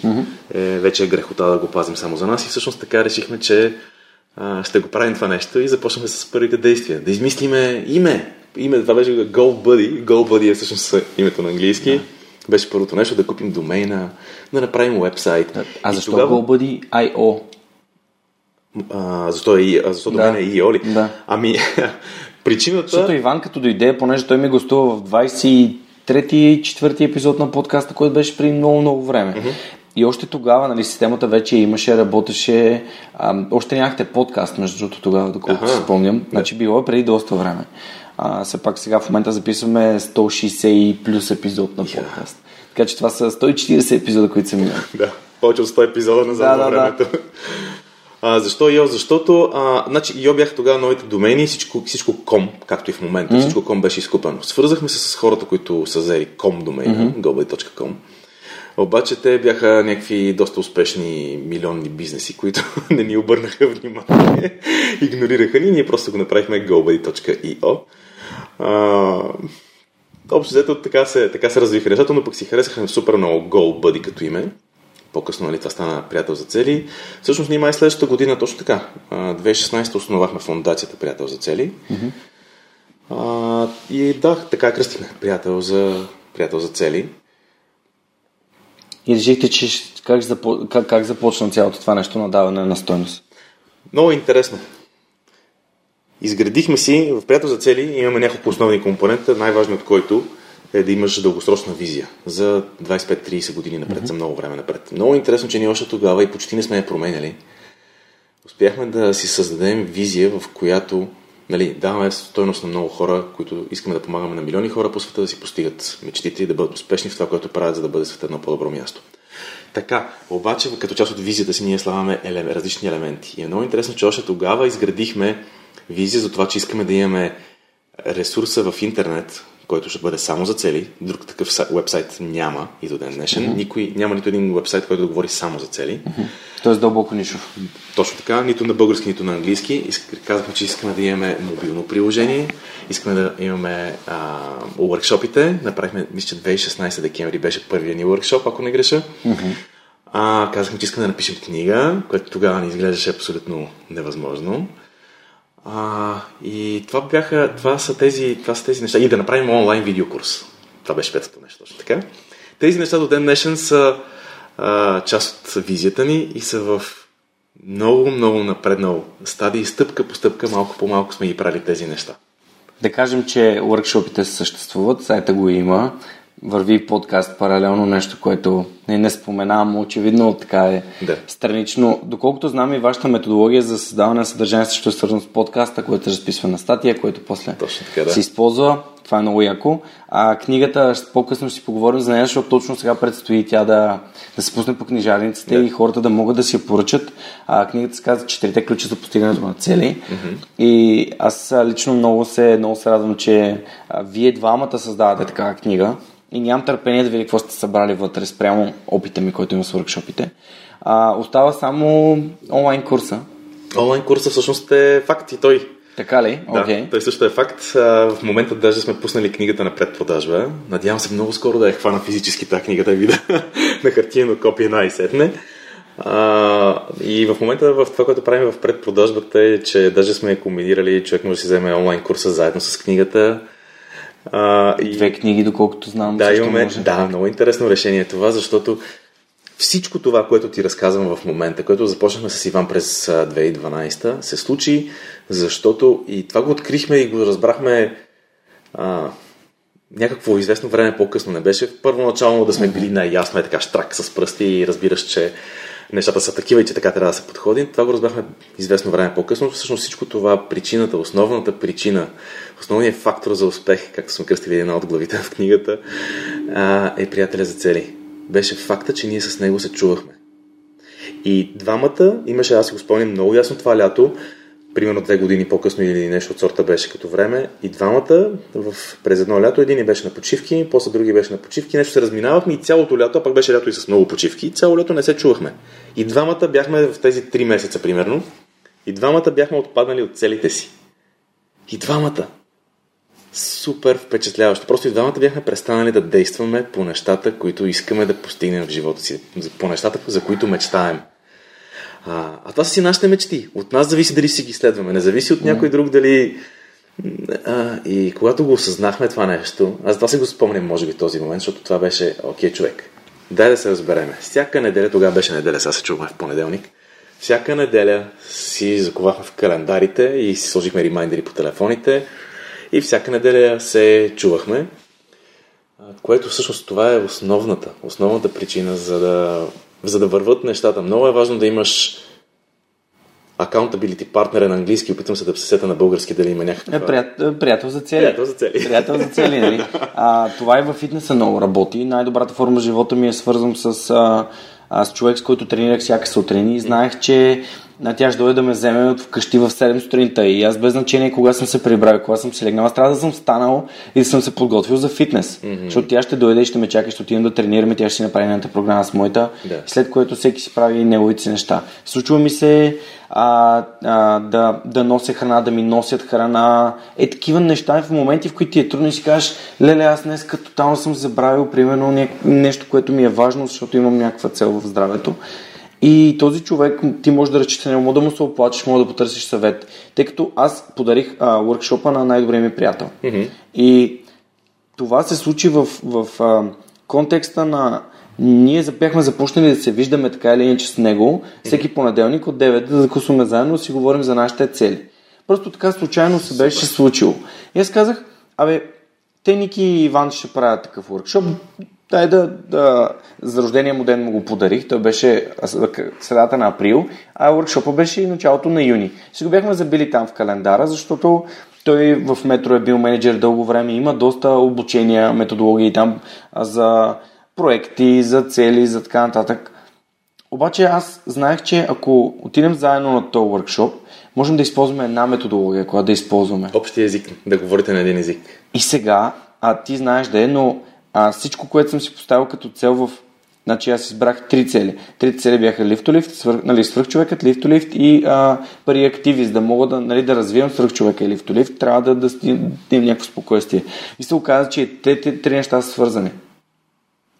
Е, вече е грехота да го пазим само за нас и всъщност така решихме, че а, ще го правим това нещо и започнахме с първите действия. Да измислиме име. Име, това беше Go Buddy. Go Buddy е всъщност името на английски. Беше първото нещо да купим домейна, да направим вебсайт. А И защо тогава- GoBuddy IO? А, защо е, а, защо Да. домен е IO ли? Да. Ами, причината... Защото Иван като дойде, понеже той ми гостува в 23-ти и 4-ти епизод на подкаста, който беше преди много, много време. И още тогава, нали, системата вече имаше, работеше. А, още нямахте подкаст, между другото, тогава, доколкото си спомням. Значи било е преди доста време. А, все пак сега в момента записваме 160 и плюс епизод на подкаст. Така че това са 140 епизода, които са минали. Да, повече от 100 епизода назад Да, да, да, да, времето. А, защо IO? Защото а, значи, IO бяха тогава новите домени, всичко, всичко com, както и в момента, mm-hmm. всичко com беше изкупено. Свързахме се с хората, които са взели com домейна, mm-hmm. Обаче те бяха някакви доста успешни милионни бизнеси, които не ни обърнаха внимание, игнорираха ни, ние просто го направихме gobay.io. А, Общо взето така се, така се развиха нещата, но пък си харесаха супер много GoBuddy като име. По-късно нали, това стана приятел за цели. Всъщност ние май следващата година точно така. а, 2016 основахме фундацията Приятел за цели. А, и да, така кръстихме приятел за, приятел за цели. И решихте, че как, запо... как, как започна цялото това нещо на даване на стойност. Много интересно. Изградихме си, в приятел за цели имаме няколко основни компонента, най-важният от който е да имаш дългосрочна визия за 25-30 години напред, mm-hmm. за много време напред. Много интересно, че ние още тогава и почти не сме я променяли. Успяхме да си създадем визия, в която нали, даваме стойност на много хора, които искаме да помагаме на милиони хора по света да си постигат мечтите и да бъдат успешни в това, което правят, за да бъде света едно по-добро място. Така, обаче като част от визията си ние слагаме елем, различни елементи. И е много интересно, че още тогава изградихме визия за това, че искаме да имаме ресурса в интернет, който ще бъде само за цели. Друг такъв са- вебсайт няма и до ден днешен. Mm-hmm. Никой, няма нито един вебсайт, който да говори само за цели. Mm-hmm. Тоест дълбоко нишов. Точно така, нито на български, нито на английски. Казахме, че искаме да имаме мобилно приложение, искаме да имаме а, workshopите. Направихме, мисля, че 2016 декември беше първият ни workshop, ако не греша. Mm-hmm. А, казахме, че искаме да напишем книга, което тогава ни изглеждаше абсолютно невъзможно. А, и това бяха, това са, тези, това са тези неща. И да направим онлайн видеокурс. Това беше петото нещо, точно така. Тези неща до ден днешен са а, част от визията ни и са в много, много напреднал стадий. Стъпка по стъпка, малко по малко сме ги правили тези неща. Да кажем, че workshopите съществуват, сайта го има, върви подкаст паралелно, нещо, което не, не споменавам, очевидно така е Да. странично. Доколкото знам и вашата методология за създаване на съдържание също е свързано с подкаста, което разписва на статия, което после Точно така, да. се използва. Това е много яко. А книгата, по-късно ще си поговорим за нея, защото точно сега предстои тя да, да се пусне по книжарниците Да. и хората да могат да си я поръчат. А, книгата се казва Четирите ключа за постигането на цели. И аз лично много се, много се радвам, че а, вие двамата създавате такава книга. И нямам търпение да видя какво сте събрали вътре спрямо опита ми, който има с workshopите. А, остава само онлайн курса. Онлайн курса всъщност е факт и той. Така ли? Да, Окей. той също е факт. В момента даже сме пуснали книгата на предпродажба. Надявам се много скоро да я хвана физически тази книга, да я видя на хартиено копие най-сетне. А, и в момента в това, което правим в предпродажбата е, че даже сме комбинирали, човек може да си вземе онлайн курса заедно с книгата. А, и... Две книги, доколкото знам. Да, имаме. може. Да, много интересно решение е това, защото всичко това, което ти разказвам в момента, което започнахме с Иван през а, 2012, се случи, защото и това го открихме и го разбрахме а, някакво известно време по-късно не беше. Първоначално да сме били наясно, е така штрак с пръсти и разбираш, че нещата са такива и че така трябва да се подходи. Това го разбрахме известно време по-късно. Всъщност всичко това, причината, основната причина, основният фактор за успех, както сме кръстили една от главите в книгата, е приятеля за цели. Беше факта, че ние с него се чувахме. И двамата, имаше, аз си го спомням много ясно това лято, примерно две години по-късно или нещо от сорта беше като време, и двамата в, през едно лято, един беше на почивки, после други беше на почивки, нещо се разминавахме и цялото лято, а пък беше лято и с много почивки, цяло лято не се чувахме. И двамата бяхме в тези три месеца, примерно, и двамата бяхме отпаднали от целите си. И двамата. Супер впечатляващо. Просто и двамата бяхме престанали да действаме по нещата, които искаме да постигнем в живота си. По нещата, за които мечтаем. А, а това са си нашите мечти. От нас зависи дали си ги следваме. Не зависи от някой друг дали А, и когато го осъзнахме това нещо, аз това си го спомням, може би, този момент, защото това беше, окей, човек, дай да се разбереме. Всяка неделя, тогава беше неделя, сега се чуваме в понеделник, всяка неделя си заковахме в календарите и си сложихме ремайндери по телефоните и всяка неделя се чувахме, което всъщност това е основната, основната причина за да, за да върват нещата. Много е важно да имаш accountability партнер на английски, опитвам се да се сета на български дали има някакъв... Е, прият, приятел за цели. Приятел за цели. Приятел за цели, нали? А, това и във фитнеса много работи. Най-добрата форма живота ми е свързан с, а, а, с човек, с който тренирах всяка сутрин и знаех, че на тя ще дойде да ме вземе от вкъщи в 7 сутринта и аз без значение кога съм се прибрал, кога съм се легнал, аз трябва да съм станал и да съм се подготвил за фитнес. Mm-hmm. Защото тя ще дойде и ще ме чака, ще отидем да тренираме, тя ще си направи едната програма с моята, Да. след което всеки си прави неговите си неща. Случва ми се а, а, да, да нося храна, да ми носят храна, е такива неща в моменти, в които ти е трудно и си кажеш, леле, аз днес като тотално съм забравил, примерно, нещо, което ми е важно, защото имам някаква цел в здравето. И този човек, ти може да разчиташ на него, може да му се оплачеш, може да потърсиш съвет. Тъй като аз подарих а, workshop на най-добрия ми приятел. Мгм. И това се случи в, в а, контекста на ние бяхме започнали да се виждаме така или иначе с него всеки понеделник от 9 да закусваме заедно да си говорим за нашите цели. Просто така случайно се беше случило. И аз казах, абе, те Ники и Иван ще правят такъв workshop. Дай да, да, за рождения му ден му го подарих. Той беше средата на април, а workshop беше и началото на юни. Си го бяхме забили там в календара, защото той в метро е бил менеджер дълго време. Има доста обучения, методологии там за проекти, за цели, за така нататък. Обаче аз знаех, че ако отидем заедно на този workshop, можем да използваме една методология, която да използваме. Общия език, да говорите на един език. И сега, а ти знаеш да е, но а, всичко, което съм си поставил като цел в... Значи аз избрах три цели. Трите цели бяха лифтолифт, свър... нали, свръхчовекът, лифтолифт и а, пари активист. Да мога да, нали, да развивам свръхчовека и лифтолифт, трябва да, да, да имам някакво спокойствие. И се оказа, че те, те три неща са свързани.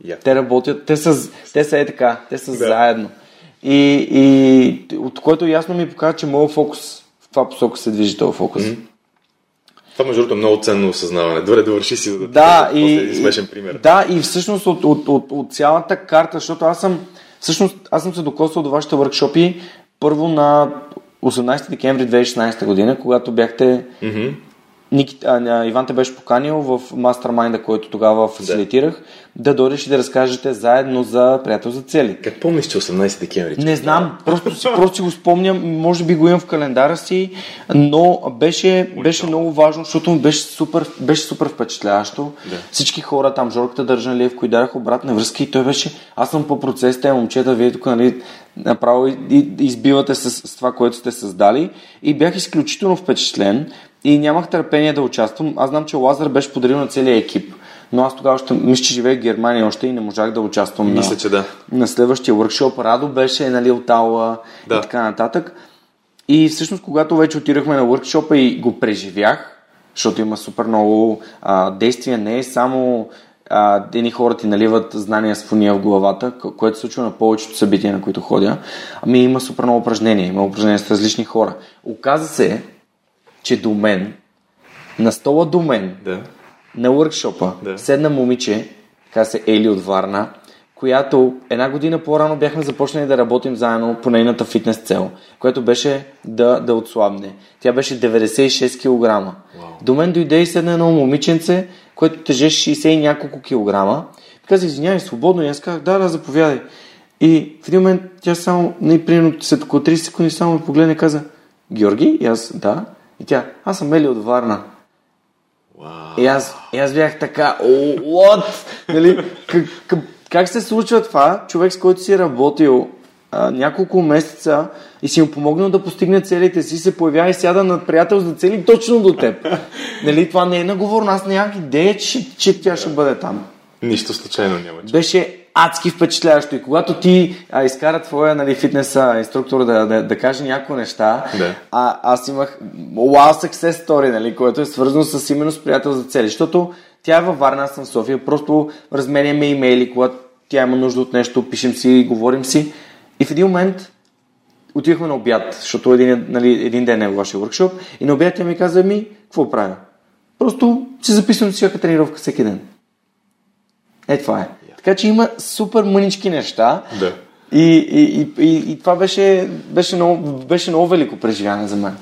Я. Те работят, те са, те са е така, те са Да. заедно. И, и от което ясно ми показва, че моят фокус, в каква посока се движи този фокус. Мгм. Това между другото е много ценно осъзнаване. Добре, довърши си, за да Да, и, един смешен пример. да, и всъщност от, от, от, от цялата карта, защото аз съм, всъщност, аз съм се докосвал до вашите въркшопи първо на 18 декември 2016 година, когато бяхте Мгм. Ники, а, а, Иван те беше поканил в мастермайнда, който тогава фасилитирах, да. да дойдеш и да разкажете заедно за приятел за цели. Как помниш, че 18 декември? Не знам, просто си, просто си го спомням, може би го имам в календара си, но беше, беше много важно, защото ми беше супер, беше супер впечатляващо. Да. Всички хора там, Жорката Държанлиев, които дараха обратна връзка и той беше, аз съм по процес, те момчета, вие тук нали, направо избивате с, с това, което сте създали и бях изключително впечатлен и нямах търпение да участвам. Аз знам, че Лазар беше подарил на целия екип, но аз тогава още мисля, че живеех в Германия още и не можах да участвам Мисля, на, че да. на следващия workshop. Радо беше нали, от Аула Да. и така нататък. И всъщност, когато вече отидахме на workshop и го преживях, защото има супер много а, действия, не е само а, едни хора ти наливат знания с фония в главата, което се случва на повечето събития, на които ходя, ами има супер много упражнения, има упражнения с различни хора. Оказа се, че до мен, на стола до мен, Да. на workshop Да. седна момиче, така се Ели от Варна, която една година по-рано бяхме започнали да работим заедно по нейната фитнес цел, което беше да, да отслабне. Тя беше 96 кг. До мен дойде и седна едно момиченце, което тежеше 60 и няколко килограма. И каза, извинявай, свободно. И аз казах, да, да, заповядай. И в един момент тя само, не, примерно след около 30 секунди само ме погледна и каза, Георги? И аз, да. И тя, аз съм Ели от Варна. Вау. И аз, и аз бях така, what? Нали, как, как, как се случва това? Човек, с който си работил а, няколко месеца и си му помогнал да постигне целите си, се появява и сяда над приятел за цели точно до теб. нали, това не е наговорно. Аз нямах идея, че, че тя ще бъде там. Нищо случайно няма. че. Беше адски впечатляващо. И когато ти а, изкара твоя нали, фитнес инструктор да, да, да каже някои неща, Да. а, аз имах wow success story, нали, което е свързано с именно с приятел за цели. Защото тя е във Варна, аз съм в София, просто разменяме имейли, когато тя има нужда от нещо, пишем си, говорим си. И в един момент отивахме на обяд, защото един, нали, един ден е вашия workshop и на обяд тя ми каза, ми, какво правя? Просто се записвам всяка тренировка всеки ден. Е, това е. Така че има супер мънички неща. Да. И, и, и, и, и това беше, беше, много, беше много велико преживяване за мен.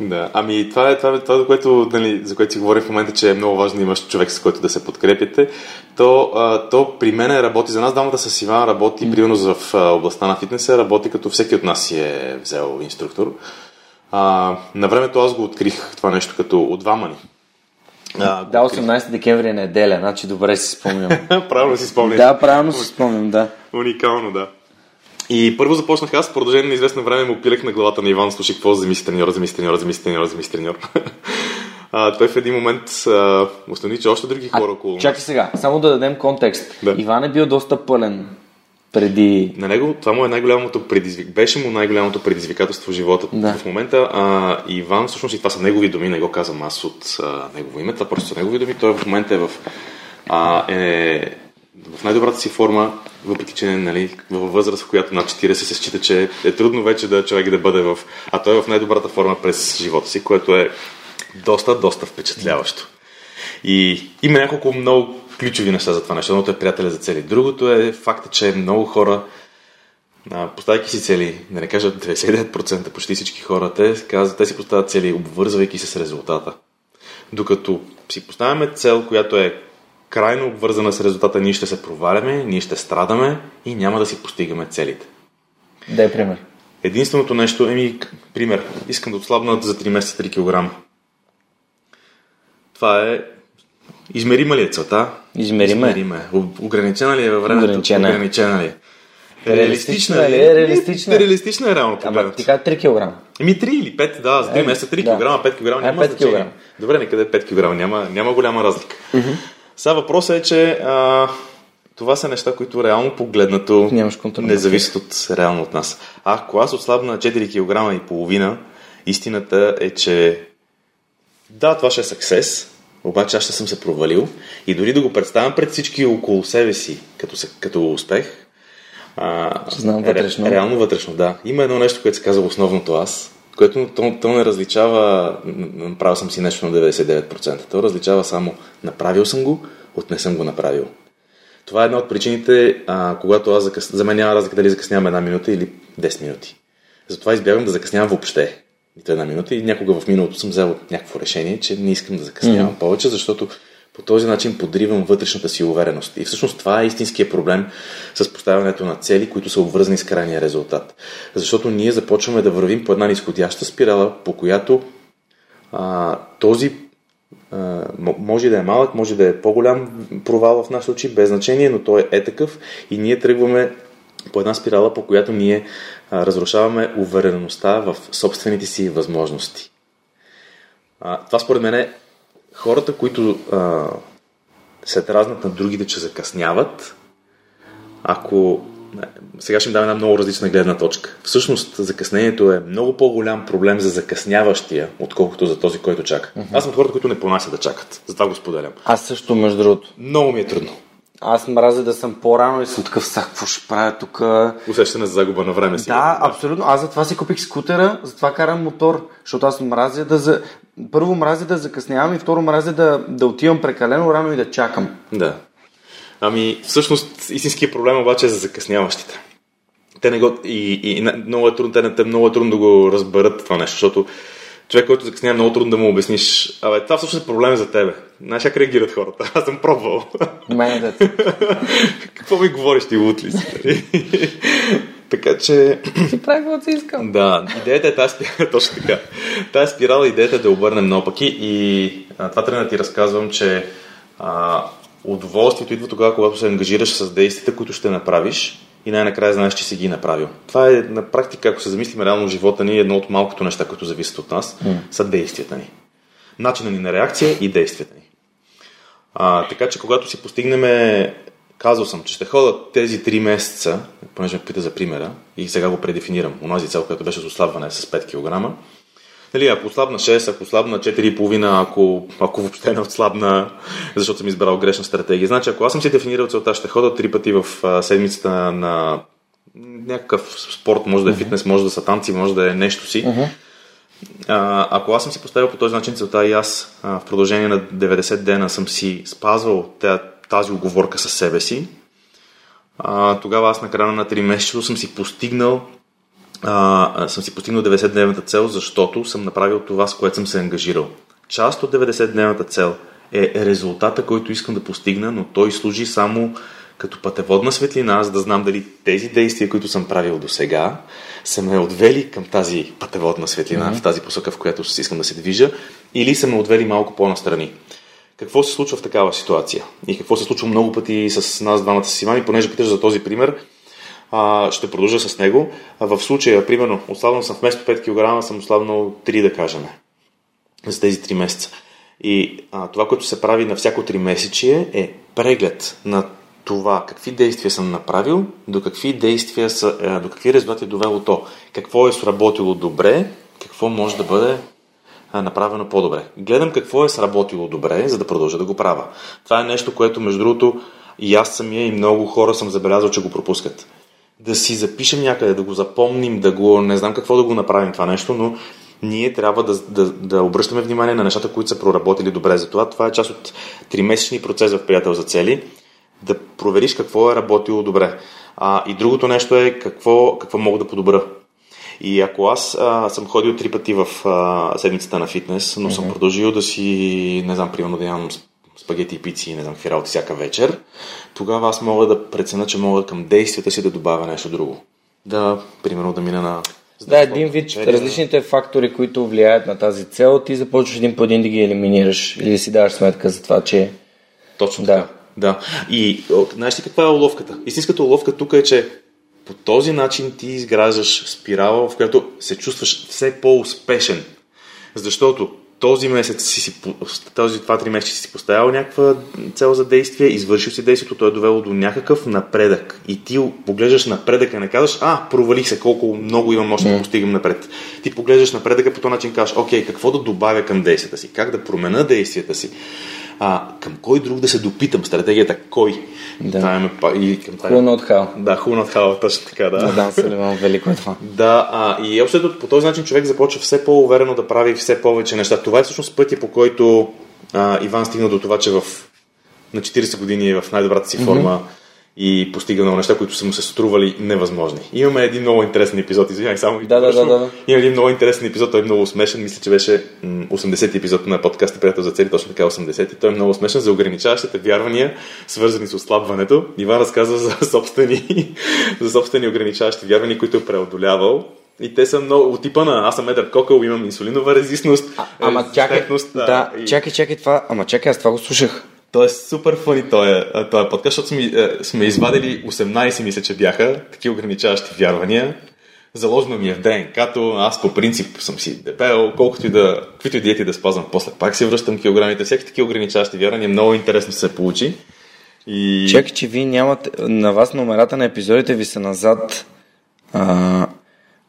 Да, ами това е това, е, това което, нали, за което си говорим в момента, че е много важно да имаш човек, с който да се подкрепите. То, а, то при мен работи, за нас дамата с Иван работи, mm. примерно в а, областта на фитнеса, работи като всеки от нас си е взел инструктор. А, на времето аз го открих това нещо като от двама ни. А, да, 18 декември е неделя, значи добре си спомням. правилно си спомням. Да, правилно си спомням, да. Уникално, да. И първо започнах аз, в продължение на известно време му пилех на главата на Иван, слушай какво замисли треньор, замисли треньор, замисли треньор, замисли треньор. А, той в един момент установи, че още други хора около. Чакай сега, само да дадем контекст. Да. Иван е бил доста пълен преди... На него това му е най-голямото предизвик... беше му най-голямото предизвикателство в живота. Да. В момента а, Иван, всъщност и това са негови думи, не го казвам аз от а, негово име, това просто са негови думи. Той в момента е в, а, е в най-добрата си форма, въпреки че нали, във възраст, в която над 40 се счита, че е трудно вече да човек да бъде в... А той е в най-добрата форма през живота си, което е доста, доста впечатляващо. И има няколко много ключови неща за това нещо. Едното е приятеля за цели. Другото е факта, че много хора, поставяйки си цели, да не кажа 99%, почти всички хора, те, казват, те си поставят цели, обвързвайки се с резултата. Докато си поставяме цел, която е крайно обвързана с резултата, ние ще се проваляме, ние ще страдаме и няма да си постигаме целите. Дай пример. Единственото нещо, еми, пример, искам да отслабна за 3 месеца 3 кг. Това е Измерима ли е целта? Измерима е. Измерима е. Ограничена ли е във времето? Ограничена е. Ограничена ли е? Реалистична ли е? Реалистична. Реалистична е реално погледнато. ти каза 3 кг. Еми 3 или 5, да, за 3 Е, месеца 3 да. кг, 5 кг няма Е, 5 значение. килограма. Добре, некъде 5 кг, няма, няма голяма разлика. Сега въпросът е, че а, това са неща, които реално погледнато Нямаш контрол. не зависят от, реално от нас. А ако аз отслабна 4 кг и половина, истината е, че да, това ще е съксес, обаче аз ще съм се провалил и дори да го представям пред всички около себе си като, като успех, а, знам вътрешно. Ре, реално вътрешно, да. Има едно нещо, което се казва основното аз, което то, то не различава, направил съм си нещо на 99%. То различава само направил съм го, от не съм го направил. Това е една от причините, а, когато аз закъс... за мен няма разлика дали закъснявам една минута или 10 минути. Затова избягвам да закъснявам въобще. Нито една минута и някога в миналото съм взел някакво решение, че не искам да закъснявам mm-hmm. повече, защото по този начин подривам вътрешната си увереност. И всъщност това е истинският проблем с поставянето на цели, които са обвързани с крайния резултат. Защото ние започваме да вървим по една нисходяща спирала, по която а, този а, може да е малък, може да е по-голям провал в нашите очи, без значение, но той е такъв и ние тръгваме по една спирала, по която ние разрушаваме увереността в собствените си възможности. А, това според мен е хората, които а, се дразнат на другите, че закъсняват, ако сега ще им дам една много различна гледна точка. Всъщност, закъснението е много по-голям проблем за закъсняващия, отколкото за този, който чака. Uh-huh. Аз съм хората, които не понасят да чакат. Затова го споделям. Аз също, между другото. Много ми е трудно. Аз мразя да съм по-рано и съм такъв, сега какво ще правя тук? Усещане за загуба на време си. Да, абсолютно. Аз затова си купих скутера, затова карам мотор, защото аз мразя да за... Първо мразя да закъснявам и второ мразя да, да отивам прекалено рано и да чакам. Да. Ами, всъщност, истинският проблем обаче е за закъсняващите. Те не го... И, и много е трудно, те, те много е трудно да го разберат това нещо, защото човек, който закъснява, много трудно да му обясниш. Абе, това всъщност е проблем за тебе. Знаеш как реагират хората? Аз съм пробвал. Мене деца. Какво ми говориш ти, лут ли си? така че... Си правя каквото си искам. Да, идеята е тази спирала, точно така. Тази спирала, идеята е да обърнем наопаки и а, това трябва да ти разказвам, че а, удоволствието идва тогава, когато се ангажираш с действията, които ще направиш и най-накрая знаеш, че си ги направил. Това е на практика, ако се замислим реално живота ни, едно от малкото неща, които зависят от нас, mm. са действията ни. Начина ни на реакция и действията ни. А, така че, когато си постигнем, казал съм, че ще хода тези 3 месеца, понеже ме пита за примера, и сега го предефинирам, онази цел, която беше за ослабване с 5 кг, Нали, ако ослабна 6, ако ослабна 4,5, ако, ако въобще не отслабна, защото съм избрал грешна стратегия. Значи, ако аз съм си дефинирал целта, ще хода три пъти в седмицата на някакъв спорт, може да е фитнес, може да са танци, може да е нещо си. А, ако аз съм си поставил по този начин целта и аз а, в продължение на 90 дена съм си спазвал тази оговорка със себе си, а, тогава аз на края на 3 месеца съм си постигнал а, съм си постигнал 90-дневната цел, защото съм направил това, с което съм се ангажирал. Част от 90-дневната цел е резултата, който искам да постигна, но той служи само като пътеводна светлина, за да знам дали тези действия, които съм правил до сега, са ме отвели към тази пътеводна светлина, mm-hmm. в тази посока, в която искам да се движа, или са ме отвели малко по-настрани. Какво се случва в такава ситуация? И какво се случва много пъти с нас двамата си Ивани, понеже питаш за този пример, а, ще продължа с него. А в случая, примерно, ослабнал съм вместо 5 кг, съм ослабнал 3, да кажем, за тези 3 месеца. И а, това, което се прави на всяко 3 месечие е преглед на това какви действия съм направил, до какви действия са, е, до какви резултати е довело то, какво е сработило добре, какво може да бъде направено по-добре. Гледам какво е сработило добре, за да продължа да го правя. Това е нещо, което между другото и аз самия и много хора съм забелязал, че го пропускат. Да си запишем някъде, да го запомним, да го, не знам какво да го направим това нещо, но ние трябва да, да, да обръщаме внимание на нещата, които са проработили добре. Затова това е част от тримесечни процес в приятел за цели да провериш какво е работило добре. А, и другото нещо е какво, какво мога да подобра. И ако аз а, съм ходил три пъти в а, седмицата на фитнес, но mm-hmm. съм продължил да си, не знам, примерно да нямам спагети и пици и не знам какви работи всяка вечер, тогава аз мога да преценя, че мога към действията си да добавя нещо друго. Да, примерно да мина на да, един вид вечеря. различните фактори, които влияят на тази цел, ти започваш един по един да ги елиминираш или си даваш сметка за това, че... Точно да. така. Да. И знаеш ли каква е уловката? Истинската уловка тук е, че по този начин ти изграждаш спирала, в която се чувстваш все по-успешен. Защото този месец си, си този 2-3 месеца си поставял някаква цел за действие, извършил си действието, то е довело до някакъв напредък. И ти поглеждаш напредъка, не казваш, а, провалих се, колко много имам още да постигам напред. Ти поглеждаш напредъка, по този начин казваш, окей, какво да добавя към действията си, как да променя действията си а, към кой друг да се допитам, стратегията кой. Да. Това е, и към това. Not how. Да, not how, точно така, да. Да, да, Саливан, велико е това. Да, а, и общо по този начин човек започва все по-уверено да прави все повече неща. Това е всъщност пътя, по който а, Иван стигна до това, че в, на 40 години е в най-добрата си форма mm-hmm и постига много неща, които са му се стрували невъзможни. Имаме един много интересен епизод, извинявай само. Да, да, да, да. Има един много интересен епизод, той е много смешен. Мисля, че беше 80 епизод на подкаста Приятел за цели, точно така 80 Той е много смешен за ограничаващите вярвания, свързани с ослабването. Иван разказва за собствени, за собствени ограничаващи вярвания, които е преодолявал. И те са много от типа на аз съм едър кокъл, имам инсулинова резистност. А, ама чакай, да, да и... чакай, чакай това, ама чакай, аз това го слушах. Той е супер фани този, е, този подкаст, защото сме, е, сме извадили 18, мисля, че бяха такива ограничаващи вярвания. Заложено ми е в ДНК-то, аз по принцип съм си дебел, колкото и да, каквито и диети да спазвам, после пак си връщам килограмите, всеки такива ограничаващи вярвания, много интересно се получи. И... Чакай, че вие нямате, на вас номерата на епизодите ви са назад. А,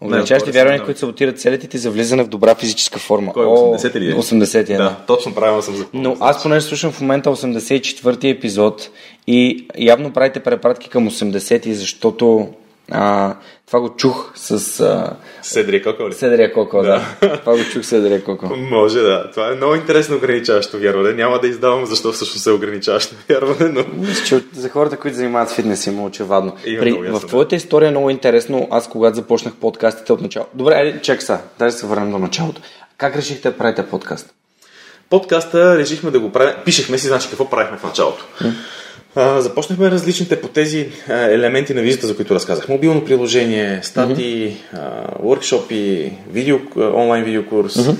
Ограничаващи вярвания, да. които саботират целите ти за влизане в добра физическа форма. Кой е 80 ли е? 80 е, да. точно правилно съм запомнил. Но аз поне слушам в момента 84-ти епизод и явно правите препратки към 80-ти, защото а, това го чух с... А... Седрия Коко ли? Седрия Коко, да. да. това го чух Седрия Коко. Може, да. Това е много интересно ограничаващо вярване. Няма да издавам защо всъщност е ограничаващо вярване, но... Мисля, че за хората, които занимават с фитнес има очевадно. При... в твоята история е много интересно. Аз когато започнах подкастите от начало. Добре, чек са. Дай да се върнем до началото. Как решихте да правите подкаст? Подкаста решихме да го правим. Пишехме си, значи какво правихме в началото. А, започнахме различните по тези елементи на визита, за които разказах. Мобилно приложение, стати, mm-hmm. workshopи, видео, онлайн видеокурс. Mm-hmm.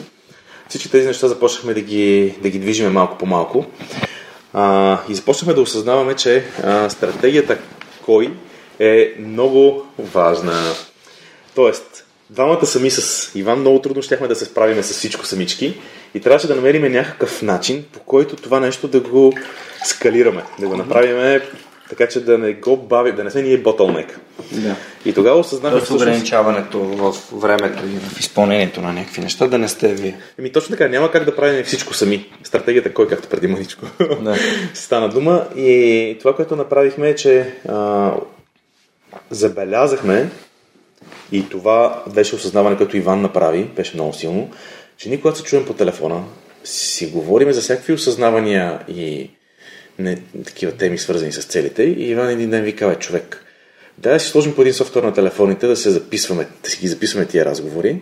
Всички тези неща започнахме да ги, да ги движиме малко по малко. А, и започнахме да осъзнаваме, че а, стратегията кой е много важна. Тоест, двамата сами с Иван много трудно щяхме да се справиме с всичко самички и трябваше да намерим някакъв начин, по който това нещо да го скалираме, да го направим така, че да не го бави, да не сме ние ботълнек. Да. И тогава осъзнахме всъщност... ограничаването в времето и в изпълнението на някакви неща да не сте вие. Еми точно така, няма как да правим всичко сами. Стратегията кой както преди маничко да. стана дума. И това, което направихме е, че а, забелязахме, и това беше осъзнаване, което Иван направи, беше много силно, че ние когато се чуем по телефона, си говориме за всякакви осъзнавания и не, такива теми, свързани с целите. И Иван един ден ви казва, човек, да си сложим по един софтуер на телефоните, да се записваме, да си ги записваме тия разговори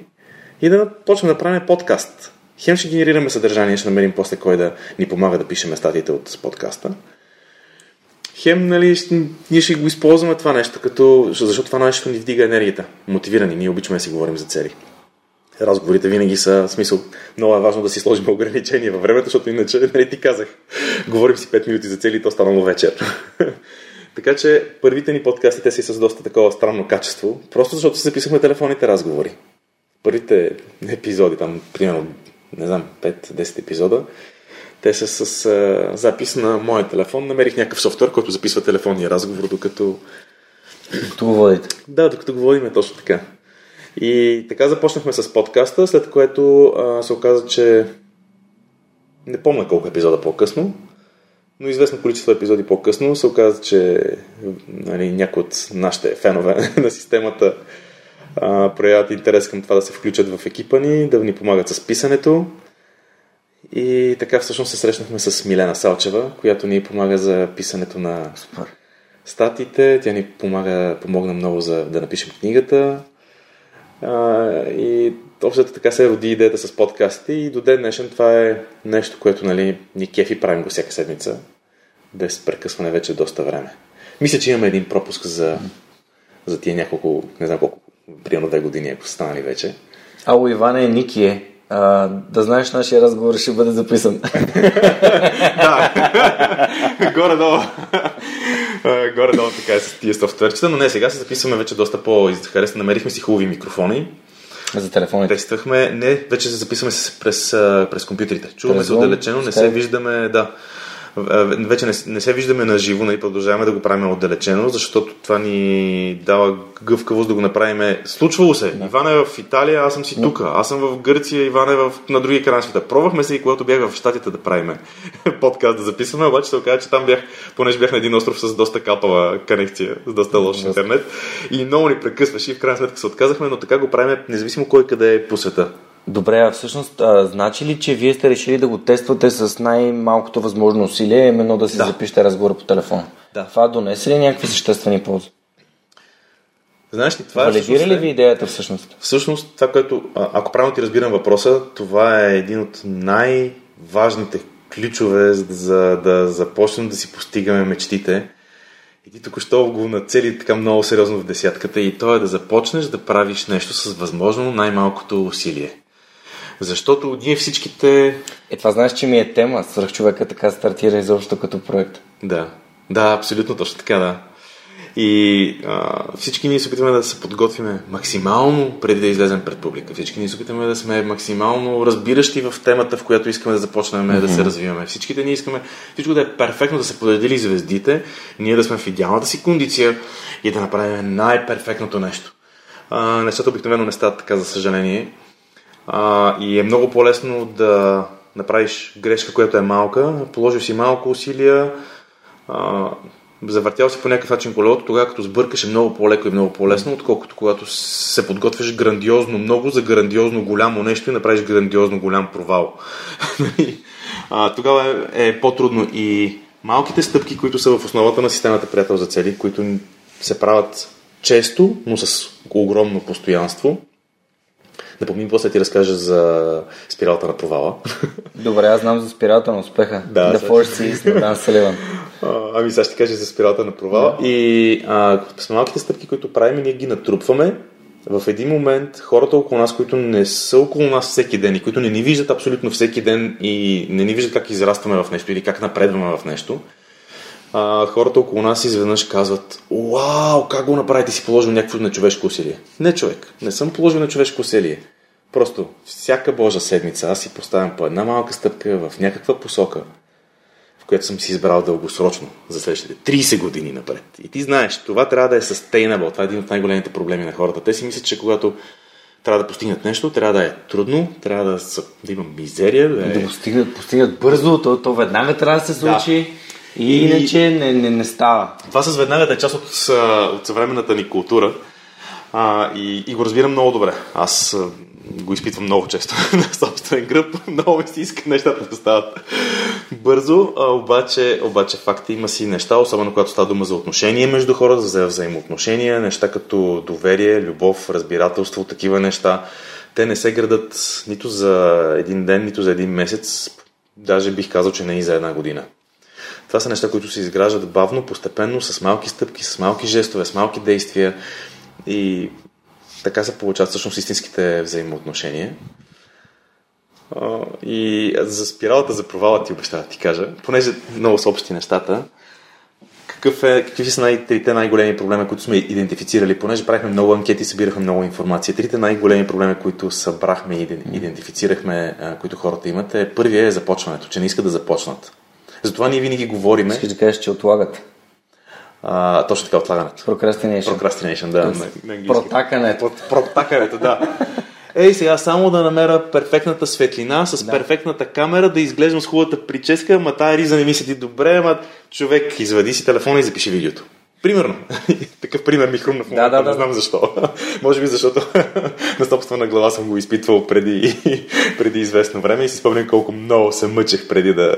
и да почнем да правим подкаст. Хем ще генерираме съдържание, ще намерим после кой да ни помага да пишеме статиите от подкаста. Хем, нали, ние ще го използваме това нещо, като, защото това нещо ни вдига енергията. Мотивирани, ние обичаме да си говорим за цели. Разговорите винаги са, в смисъл, много е важно да си сложим ограничения във времето, защото иначе, нали ти казах, говорим си 5 минути за цели и то станало вечер. така че първите ни подкасти те са с доста такова странно качество, просто защото се записахме телефонните разговори. Първите епизоди, там, примерно, не знам, 5-10 епизода, те са с а, запис на моят телефон. Намерих някакъв софтуер, който записва телефонния разговор, докато... Докато го водите. Да, докато го водиме точно така. И така започнахме с подкаста, след което а, се оказа, че не помня колко епизода по-късно, но известно количество епизоди по-късно се оказа, че нали, някои от нашите фенове на системата а, проявяват интерес към това да се включат в екипа ни, да ни помагат с писането. И така всъщност се срещнахме с Милена Салчева, която ни помага за писането на статите. Тя ни помага, помогна много за да напишем книгата. А, и общото така се роди идеята с подкастите и до ден днешен това е нещо, което нали, ни кефи правим го всяка седмица, без прекъсване вече доста време. Мисля, че имаме един пропуск за, за тия няколко, не знам колко, примерно две години, ако са станали вече. Ало, Иване, Ники е. А, да знаеш, нашия разговор ще бъде записан. да, горе-долу. Горе-долу така е с тия софтуерчета, но не, сега се записваме вече доста по-харесна. Намерихме си хубави микрофони. За телефоните. Тествахме, не, вече се записваме през, през компютрите. Чуваме се отдалечено, не се виждаме, да вече не, не се виждаме на живо, нали, продължаваме да го правим отдалечено, защото това ни дава гъвкавост да го направим. Случвало се. Да. Иван е в Италия, аз съм си тук. Аз съм в Гърция, Иван е в, на другия край на света. Пробвахме се и когато бях в Штатите да правим подкаст да записваме, обаче се оказа, че там бях, понеже бях на един остров с доста капава конекция, с доста лош интернет и много ни прекъсваше и в крайна сметка се отказахме, но така го правим независимо кой къде е по света. Добре, а всъщност а, значи ли, че вие сте решили да го тествате с най-малкото възможно усилие, именно да си да. запишете разговора по телефона? Да. Това донесе ли някакви съществени ползи? Знаеш ли, това Валидира ли ви идеята всъщност? Всъщност, това, което, ако правилно ти разбирам въпроса, това е един от най-важните ключове, за да, да започнем да си постигаме мечтите. И ти току-що го нацели така много сериозно в десятката и то е да започнеш да правиш нещо с възможно най-малкото усилие. Защото ние всичките... Е, това знаеш, че ми е тема. човека така стартира изобщо като проект. Да. Да, абсолютно точно така, да. И а, всички ние се опитваме да се подготвиме максимално преди да излезем пред публика. Всички ние се опитваме да сме максимално разбиращи в темата, в която искаме да започнем mm-hmm. да се развиваме. Всичките ние искаме всичко да е перфектно, да се подредили звездите, ние да сме в идеалната си кондиция и да направим най-перфектното нещо. А, нещата обикновено не стават така, за съжаление. А, и е много по-лесно да направиш грешка, която е малка, положил си малко усилия, а, завъртял си по някакъв начин колелото, тогава като сбъркаш е много по-леко и много по-лесно, отколкото когато се подготвяш грандиозно много за грандиозно голямо нещо и направиш грандиозно голям провал. а, тогава е, е по-трудно и малките стъпки, които са в основата на системата приятел за цели, които се правят често, но с огромно постоянство, Напомни после ти разкажа за спиралата на провала. Добре, аз знам за спиралата на успеха. Да, The Force Seas на Дан Саливан. Ами сега ще кажа за спиралата на провала. Да. И а, с малките стъпки, които правим, ние ги натрупваме. В един момент хората около нас, които не са около нас всеки ден и които не ни виждат абсолютно всеки ден и не ни виждат как израстваме в нещо или как напредваме в нещо, а, хората около нас изведнъж казват Вау, как го направите си положил някакво на човешко усилие? Не, човек, не съм положил на човешко усилие. Просто всяка Божа седмица аз си поставям по една малка стъпка в някаква посока, в която съм си избрал дългосрочно за следващите 30 години напред. И ти знаеш, това трябва да е sustainable. Това е един от най-големите проблеми на хората. Те си мислят, че когато трябва да постигнат нещо, трябва да е трудно, трябва да, са, да има мизерия. Да, е... да постигнат, постигнат бързо, то, то веднага трябва да се случи. И иначе не, не, не става. Това с веднага е част от, от съвременната ни култура а, и, и го разбирам много добре. Аз го изпитвам много често на собствен гръб. Много ми се иска нещата да стават бързо, а, обаче, обаче факта има си неща, особено когато става дума за отношения между хората, за взаимоотношения, неща като доверие, любов, разбирателство, такива неща. Те не се градат нито за един ден, нито за един месец, даже бих казал, че не и за една година. Това са неща, които се изграждат бавно, постепенно, с малки стъпки, с малки жестове, с малки действия и така се получават всъщност истинските взаимоотношения. И за спиралата за провала ти обещава да ти кажа, понеже много са общи нещата, какъв е, какви са трите най-големи проблеми, които сме идентифицирали, понеже правихме много анкети, събирахме много информация. Трите най-големи проблеми, които събрахме и иден- идентифицирахме, които хората имат, е първият е започването, че не искат да започнат. Затова ние винаги говориме, Искаш да кажеш, че отлагат. а, точно така отлагането. Procrastination. Procrastination, да. На, на английски. Протакането. От протакането, да. Ей, сега само да намеря перфектната светлина, с да. перфектната камера, да изглеждам с хубавата прическа, ма тая риза не ми седи добре, ама човек, извади си телефона и запиши видеото. Примерно. Такъв пример ми хрумна в момента, Да, да, да. не знам защо. Може би защото на собствена глава съм го изпитвал преди, преди известно време и си спомням колко много се мъчех преди да...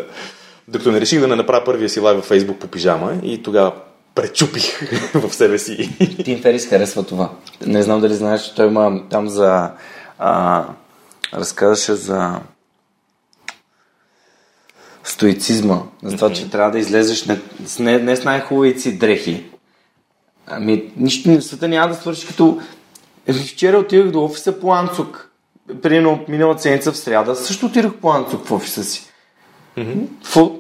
Докато не реших да не направя първия си лайв във Facebook по пижама и тогава пречупих в себе си. Тим Ферис харесва това. Не знам дали знаеш, че той има там за... А, разказваше за стоицизма. За това, че трябва да излезеш не, не, не с най-хубавите си дрехи. Ами, нищо в света няма да свършиш като... Еми, вчера отидох до офиса по Анцук. Примерно миналата седмица в сряда също отидох по Анцук в офиса си. Какво?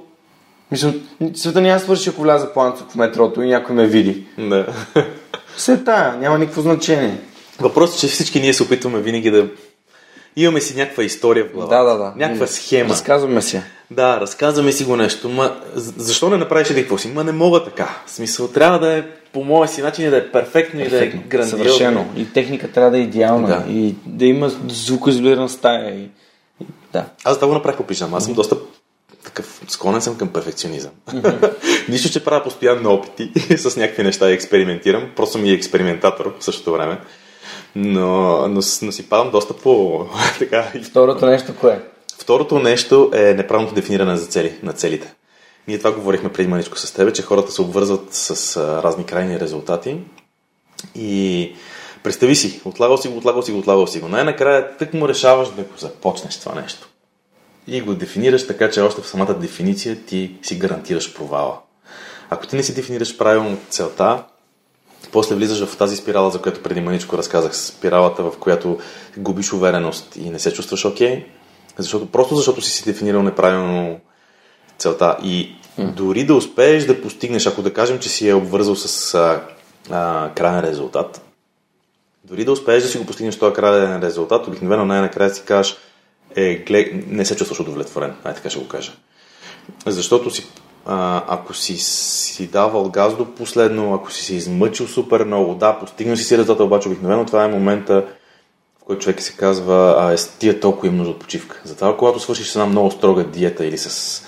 Мисля, света няма свърши, ако вляза по Анцук в метрото и някой ме види. да. Все тая, няма никакво значение. Въпросът е, че всички ние се опитваме винаги да имаме си някаква история в главата. Да, да, да. Някаква схема. Разказваме се. Да, разказваме си го нещо. Ма, защо не направиш еди какво си? Ма не мога така. В смисъл, трябва да е по моя си начин и да е перфектно, и да е грандиозно. Съвършено. И техника трябва да е идеална. Да. И да има звукоизолирана стая. И... и- Да. Аз това го направих по пижама. Аз съм доста такъв, склонен съм към перфекционизъм. Нищо, че правя постоянно опити с някакви неща и експериментирам. Просто съм и експериментатор в същото време. Но, но, но си падам доста по... така, Второто нещо кое? Второто нещо е неправилното дефиниране за цели, на целите. Ние това говорихме преди маничко с теб, че хората се обвързват с а, разни крайни резултати и представи си, отлагал си го, отлагал си го, отлагал си го. Най-накрая тък му решаваш да го започнеш това нещо. И го дефинираш така, че още в самата дефиниция ти си гарантираш провала. Ако ти не си дефинираш правилно целта, после влизаш в тази спирала, за която преди маничко разказах, спиралата, в която губиш увереност и не се чувстваш окей, защото, просто защото си си дефинирал неправилно целта. И дори да успееш да постигнеш, ако да кажем, че си е обвързал с а, а, крайен резултат, дори да успееш да си го постигнеш този крайен резултат, обикновено най-накрая си кажеш, е, глед, не се чувстваш удовлетворен, ай така ще го кажа. Защото си, а, ако си, си давал газ до последно, ако си се измъчил супер много, да, постигнал си си резултата, обаче обикновено това е момента, в който човек се казва, а, е, тия толкова им нужда от почивка. Затова, когато свършиш с една много строга диета или с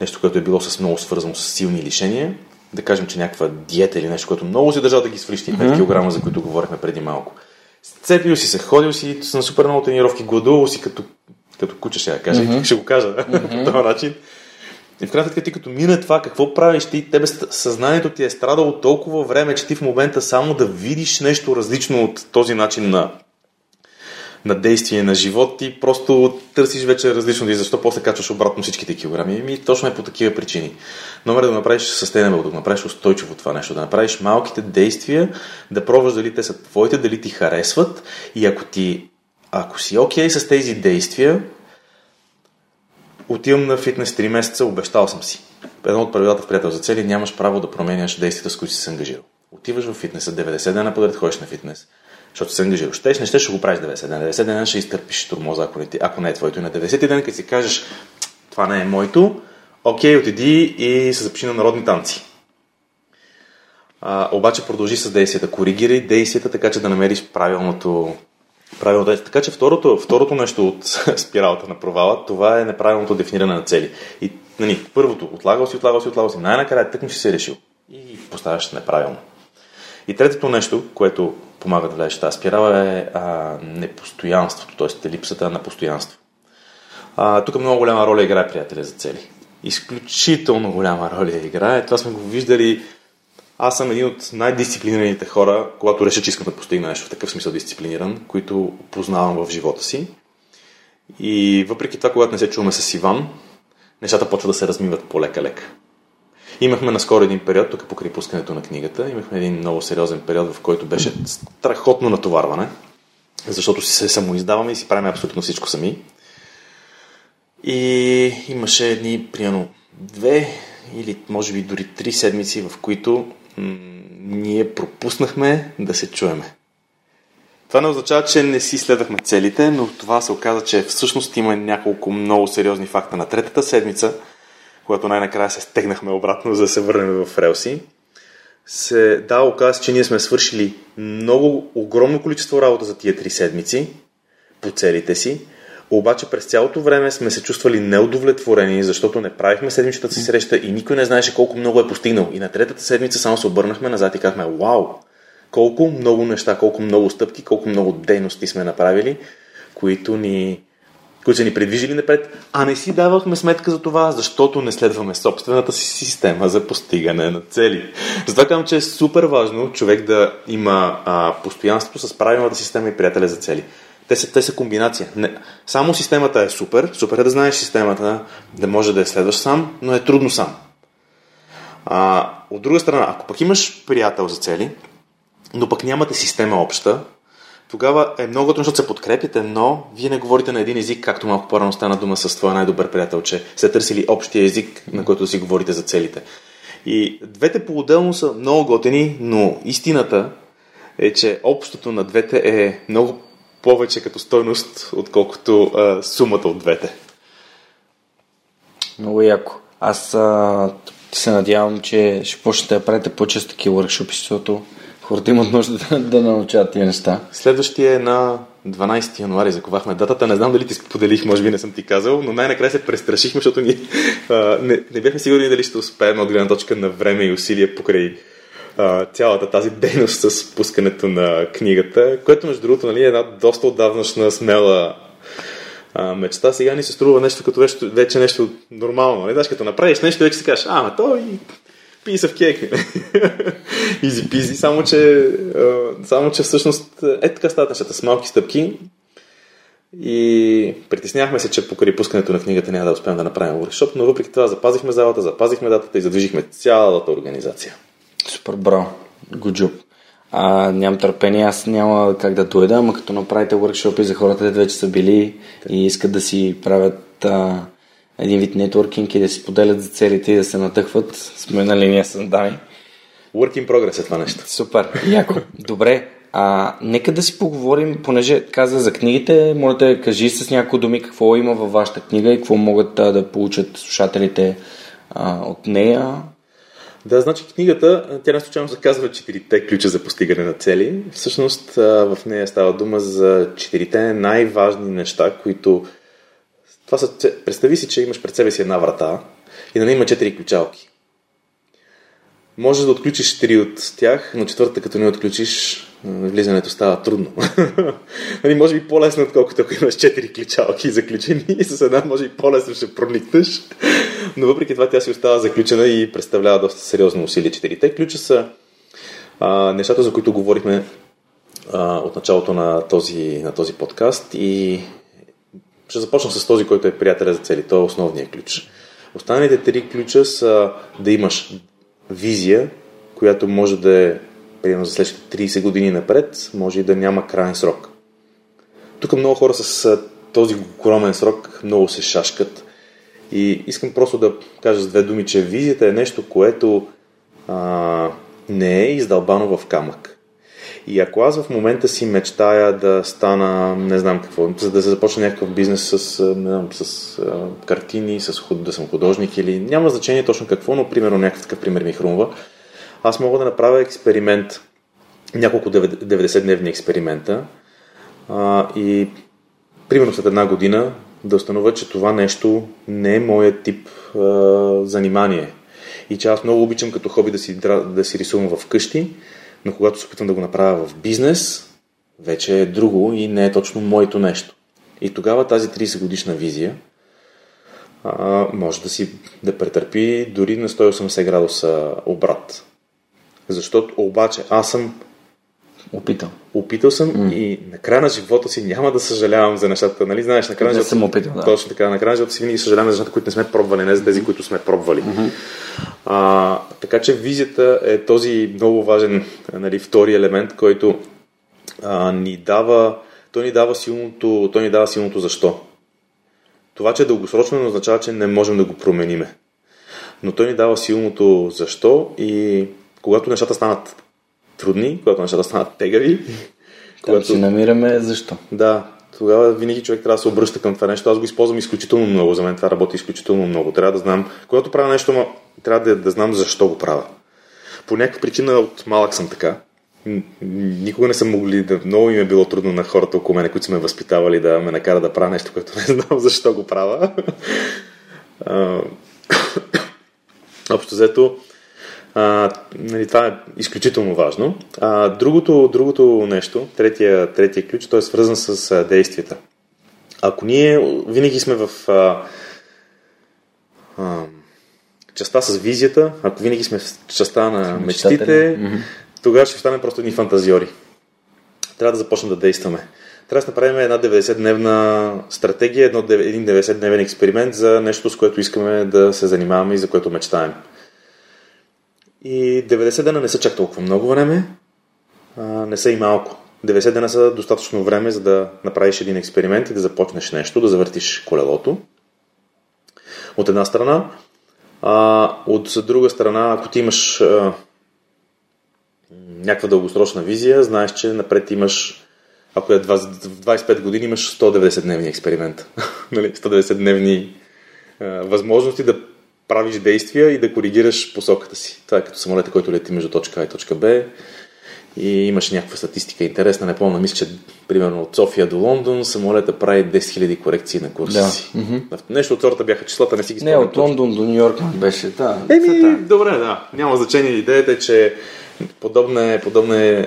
нещо, което е било с много свързано с силни лишения, да кажем, че някаква диета или нещо, което много си държал да ги свалиш, 5 кг, за които говорихме преди малко. Сцепил си се, ходил си на супер много тренировки, гладувал си като, като куче, я кажа, mm-hmm. ще го кажа по този начин. И в крайна сметка ти като мине това, какво правиш ти? Тебе съзнанието ти е страдало толкова време, че ти в момента само да видиш нещо различно от този начин на, на действие на живот, ти просто търсиш вече различно и защо после качваш обратно всичките килограми. Ми точно е по такива причини. Номер е да направиш sustainable, да направиш устойчиво това нещо, да направиш малките действия, да пробваш дали те са твоите, дали ти харесват и ако ти ако си окей okay с тези действия, отивам на фитнес 3 месеца, обещал съм си. Едно от правилата в приятел за цели нямаш право да променяш действията, с които си се ангажирал. Отиваш в фитнеса, 90 дена подред ходиш на фитнес, защото се ангажираш. Щеш, не ще, ще го правиш 90 дена. 90 дена ще изтърпиш турмоза, ако не, ти- ако не е твоето. И на 90 ден, като си кажеш, това не е моето, окей, отиди и се запиши на народни танци. А, обаче продължи с действията. Коригирай действията, така че да намериш правилното, Правилно. Така че второто, второто нещо от спиралата на провала, това е неправилното дефиниране на цели. И нали, първото, отлагал си, отлагал си, отлагал си, най-накрая тъкно си се решил и поставяш неправилно. И третото нещо, което помага да влезеш тази спирала е а, непостоянството, т.е. липсата на постоянство. А, тук много голяма роля играе приятеля за цели. Изключително голяма роля играе. Това сме го виждали. Аз съм един от най-дисциплинираните хора, когато реша, че искам да постигна нещо в такъв смисъл дисциплиниран, които познавам в живота си. И въпреки това, когато не се чуваме с Иван, нещата почват да се размиват по-лека-лека. Имахме наскоро един период, тук покрай пускането на книгата, имахме един много сериозен период, в който беше страхотно натоварване, защото си се самоиздаваме и си правим абсолютно всичко сами. И имаше едни, примерно, две или може би дори три седмици, в които ние пропуснахме да се чуеме. Това не означава, че не си следвахме целите, но това се оказа, че всъщност има няколко много сериозни факта на третата седмица, когато най-накрая се стегнахме обратно, за да се върнем в релси. Се да, оказа, че ние сме свършили много, огромно количество работа за тия три седмици по целите си, обаче през цялото време сме се чувствали неудовлетворени, защото не правихме седмичната си среща и никой не знаеше колко много е постигнал. И на третата седмица само се обърнахме назад и казахме, вау, колко много неща, колко много стъпки, колко много дейности сме направили, които ни които са ни предвижили напред, а не си давахме сметка за това, защото не следваме собствената си система за постигане на цели. Затова казвам, че е супер важно човек да има а, постоянство с правилната система и приятеля за цели. Те са, те са комбинация. Не, само системата е супер, супер е да знаеш системата, да може да я следваш сам, но е трудно сам. А, от друга страна, ако пък имаш приятел за цели, но пък нямате система обща, тогава е много трудно, защото се подкрепите, но вие не говорите на един език, както малко по-рано стана дума с твоя най-добър приятел, че сте търсили общия език, на който да си говорите за целите. И двете по-отделно са много готени, но истината е, че общото на двете е много повече като стойност, отколкото а, сумата от двете. Много яко. Аз а, се надявам, че ще почнете да правите по-често такива workshop, защото хората имат нужда да, да научат тия неща. Следващия е на 12 януари, заковахме датата. Не знам дали ти споделих, може би не съм ти казал, но най-накрая се престрашихме, защото ни, а, не, не бяхме сигурни дали ще успеем от гледна точка на време и усилия покрай цялата тази дейност с пускането на книгата, което между другото нали, е една доста отдавнашна смела а, мечта. Сега ни се струва нещо като вече, вече нещо нормално. Нали? Знаеш, като направиш нещо, вече си кажеш, а, ма то и piece of cake. Изи пизи, само че, само че всъщност е така стават нещата с малки стъпки. И притеснявахме се, че покрай пускането на книгата няма да успеем да направим workshop, но въпреки това запазихме залата, запазихме датата и задвижихме цялата организация. Супер, браво. Good job. А, нямам търпение, аз няма как да дойда, ама като направите workshop за хората, които вече са били и искат да си правят а, един вид нетворкинг и да си поделят за целите и да се натъхват, сме на линия с Дани. Work in progress е това нещо. Супер, яко. Добре, а, нека да си поговорим, понеже каза за книгите, моля да кажи с някои думи какво има във вашата книга и какво могат а, да получат слушателите а, от нея. Да, значи книгата, тя не случайно се казва четирите ключа за постигане на цели. Всъщност в нея става дума за четирите най-важни неща, които това са, представи си, че имаш пред себе си една врата и на нея има четири ключалки. Можеш да отключиш три от тях, но четвъртата, като не отключиш, влизането става трудно. нали, може би по-лесно, отколкото ако имаш четири ключалки заключени и с една може и по-лесно ще проникнеш. Но въпреки това тя си остава заключена и представлява доста сериозно усилие. Четирите ключа са а, нещата, за които говорихме а, от началото на този, на този подкаст и ще започна с този, който е приятеля за цели. Той е основният ключ. Останалите три ключа са да имаш визия, която може да е примерно за следващите 30 години напред, може и да няма крайен срок. Тук много хора с този огромен срок много се шашкат. И искам просто да кажа с две думи, че визията е нещо, което а, не е издълбано в камък. И ако аз в момента си мечтая да стана, не знам какво, за да се започна някакъв бизнес с, не знам, с а, картини, с худ, да съм художник или няма значение точно какво, но примерно някакъв такъв пример ми хрумва, аз мога да направя експеримент, няколко 90-дневни експеримента, а, и примерно след една година да установя, че това нещо не е моят тип а, занимание. И че аз много обичам като хоби да си, да си рисувам в къщи, но когато се опитвам да го направя в бизнес, вече е друго и не е точно моето нещо. И тогава тази 30 годишна визия а, може да си да претърпи дори на 180 градуса обрат. Защото обаче аз съм Опитал. Опитал съм mm. и на края на живота си няма да съжалявам за нещата. Нали знаеш, на края на живота съм опитал, да. Точно така. На края на живота си винаги съжалявам за нещата, които не сме пробвали, не за тези, които сме пробвали. Mm-hmm. А, така че визията е този много важен нали, втори елемент, който а, ни дава, той ни дава силното, той ни дава силното защо. Това, че е дългосрочно, не означава, че не можем да го промениме. Но той ни дава силното защо и когато нещата станат трудни, когато нещата станат тегави. Когато си намираме защо. Да, тогава винаги човек трябва да се обръща към това нещо. Аз го използвам изключително много. За мен това работи изключително много. Трябва да знам, когато правя нещо, трябва да, да знам защо го правя. По някаква причина от малък съм така. Никога не съм могли да... Много им е било трудно на хората около мене, които са ме възпитавали да ме накара да правя нещо, което не знам защо го правя. Общо взето, а, нали, това е изключително важно. А, другото, другото нещо, третия, третия ключ, той е свързан с а, действията. Ако ние винаги сме в а, а, частта с визията, ако винаги сме в частта на мечтите, тогава ще станем просто едни фантазиори. Трябва да започнем да действаме. Трябва да направим една 90-дневна стратегия, един 90-дневен експеримент за нещо, с което искаме да се занимаваме и за което мечтаем. И 90 дена не са чак толкова много време, а, не са и малко. 90 дена са достатъчно време, за да направиш един експеримент и да започнеш нещо, да завъртиш колелото. От една страна. А, от друга страна, ако ти имаш а, някаква дългосрочна визия, знаеш, че напред имаш, ако е 25 години, имаш 190 дневни експеримента. 190 нали? дневни а, възможности да правиш действия и да коригираш посоката си. Това е като самолета, който лети между точка А и точка Б и имаш някаква статистика интересна, не помня, мисля, че примерно от София до Лондон самолета прави 10 000 корекции на курса да. си. Mm-hmm. Нещо от сорта бяха числата, не си ги спомням. Не, от Лондон до Нью Йорк беше, да. Еми, добре, да. Няма значение. Идеята е, че подобна е, подобна е,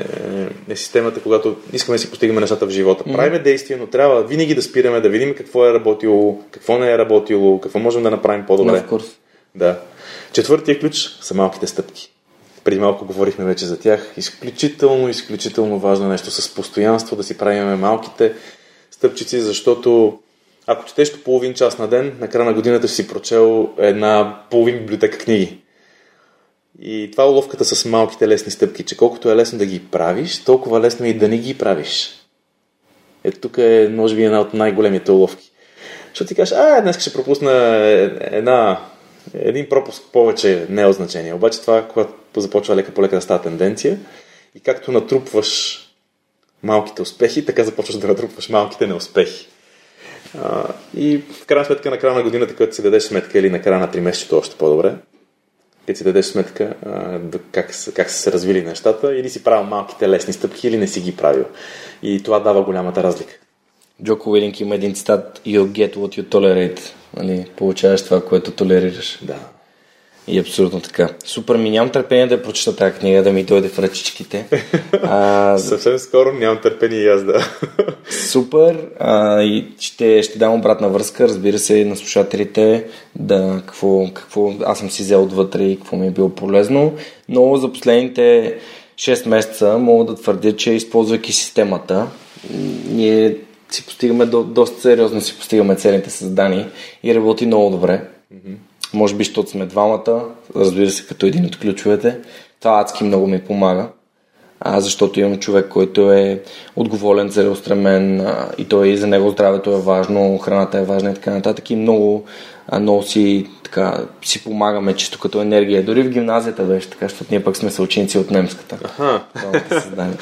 е системата, когато искаме да си постигаме нещата в живота. Mm-hmm. Правиме действия, но трябва винаги да спираме, да видим какво е работило, какво не е работило, какво можем да направим по-добре. No. Да. Четвъртия ключ са малките стъпки. Преди малко говорихме вече за тях. Изключително, изключително важно нещо с постоянство да си правим малките стъпчици, защото ако четеш по половин час на ден, на края на годината си прочел една половин библиотека книги. И това е уловката с малките лесни стъпки, че колкото е лесно да ги правиш, толкова лесно е и да не ги правиш. Ето тук е, може би, една от най-големите уловки. Защото ти кажеш, а, днес ще пропусна една един пропуск повече не е означение. Обаче това, когато започва лека по лека да става тенденция и както натрупваш малките успехи, така започваш да натрупваш малките неуспехи. А, и в крайна сметка на края на годината, като си дадеш сметка или на края на 3 месечето още по-добре, като си дадеш сметка а, как, как са се развили нещата, или си правил малките лесни стъпки, или не си ги правил. И това дава голямата разлика. Джоко Уилинг има един цитат You get what you tolerate. Нали, получаваш това, което толерираш. Да. И абсолютно така. Супер, ми нямам търпение да прочета тази книга, да ми дойде в ръчичките. А, Съвсем скоро нямам търпение и аз да. Супер. А, и ще, ще дам обратна връзка, разбира се, на слушателите, да, какво, какво аз съм си взел отвътре и какво ми е било полезно. Но за последните 6 месеца мога да твърдя, че използвайки системата, ние си постигаме до, доста сериозно си постигаме целите създани и работи много добре. Mm-hmm. Може би, защото сме двамата, разбира се, като един от ключовете. Това адски много ми помага, а, защото имам човек, който е отговорен, целеустремен а, и той и за него здравето е важно, храната е важна и така нататък. И много, а, много си, така, си помагаме чисто като енергия. Дори в гимназията беше така, защото ние пък сме съученици от немската. Ага.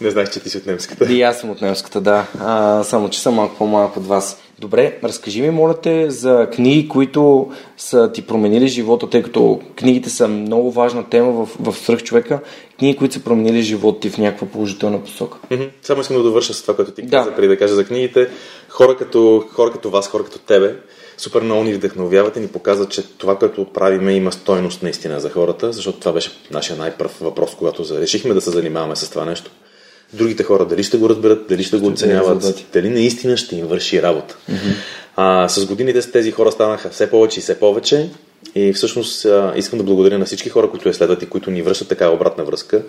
Не знаех, че ти си от немската. И аз съм от немската, да. А, само, че съм малко по-малък от вас. Добре, разкажи ми, моля те, за книги, които са ти променили живота, тъй като книгите са много важна тема в, в свръхчовека. Книги, които са променили живота ти в някаква положителна посока. Mm-hmm. Само искам да довърша с това, което ти Да. каза, преди да кажа за книгите. Хора като, хора като вас, хора като тебе, супер много ни вдъхновяват и ни показват, че това, което правиме, има стойност наистина за хората, защото това беше нашия най-пръв въпрос, когато решихме да се занимаваме с това нещо. Другите хора дали ще го разберат, дали ще го оценяват, дали наистина ще им върши работа. А, с годините тези хора станаха все повече и все повече. И всъщност а, искам да благодаря на всички хора, които я следват и които ни връщат такава обратна връзка.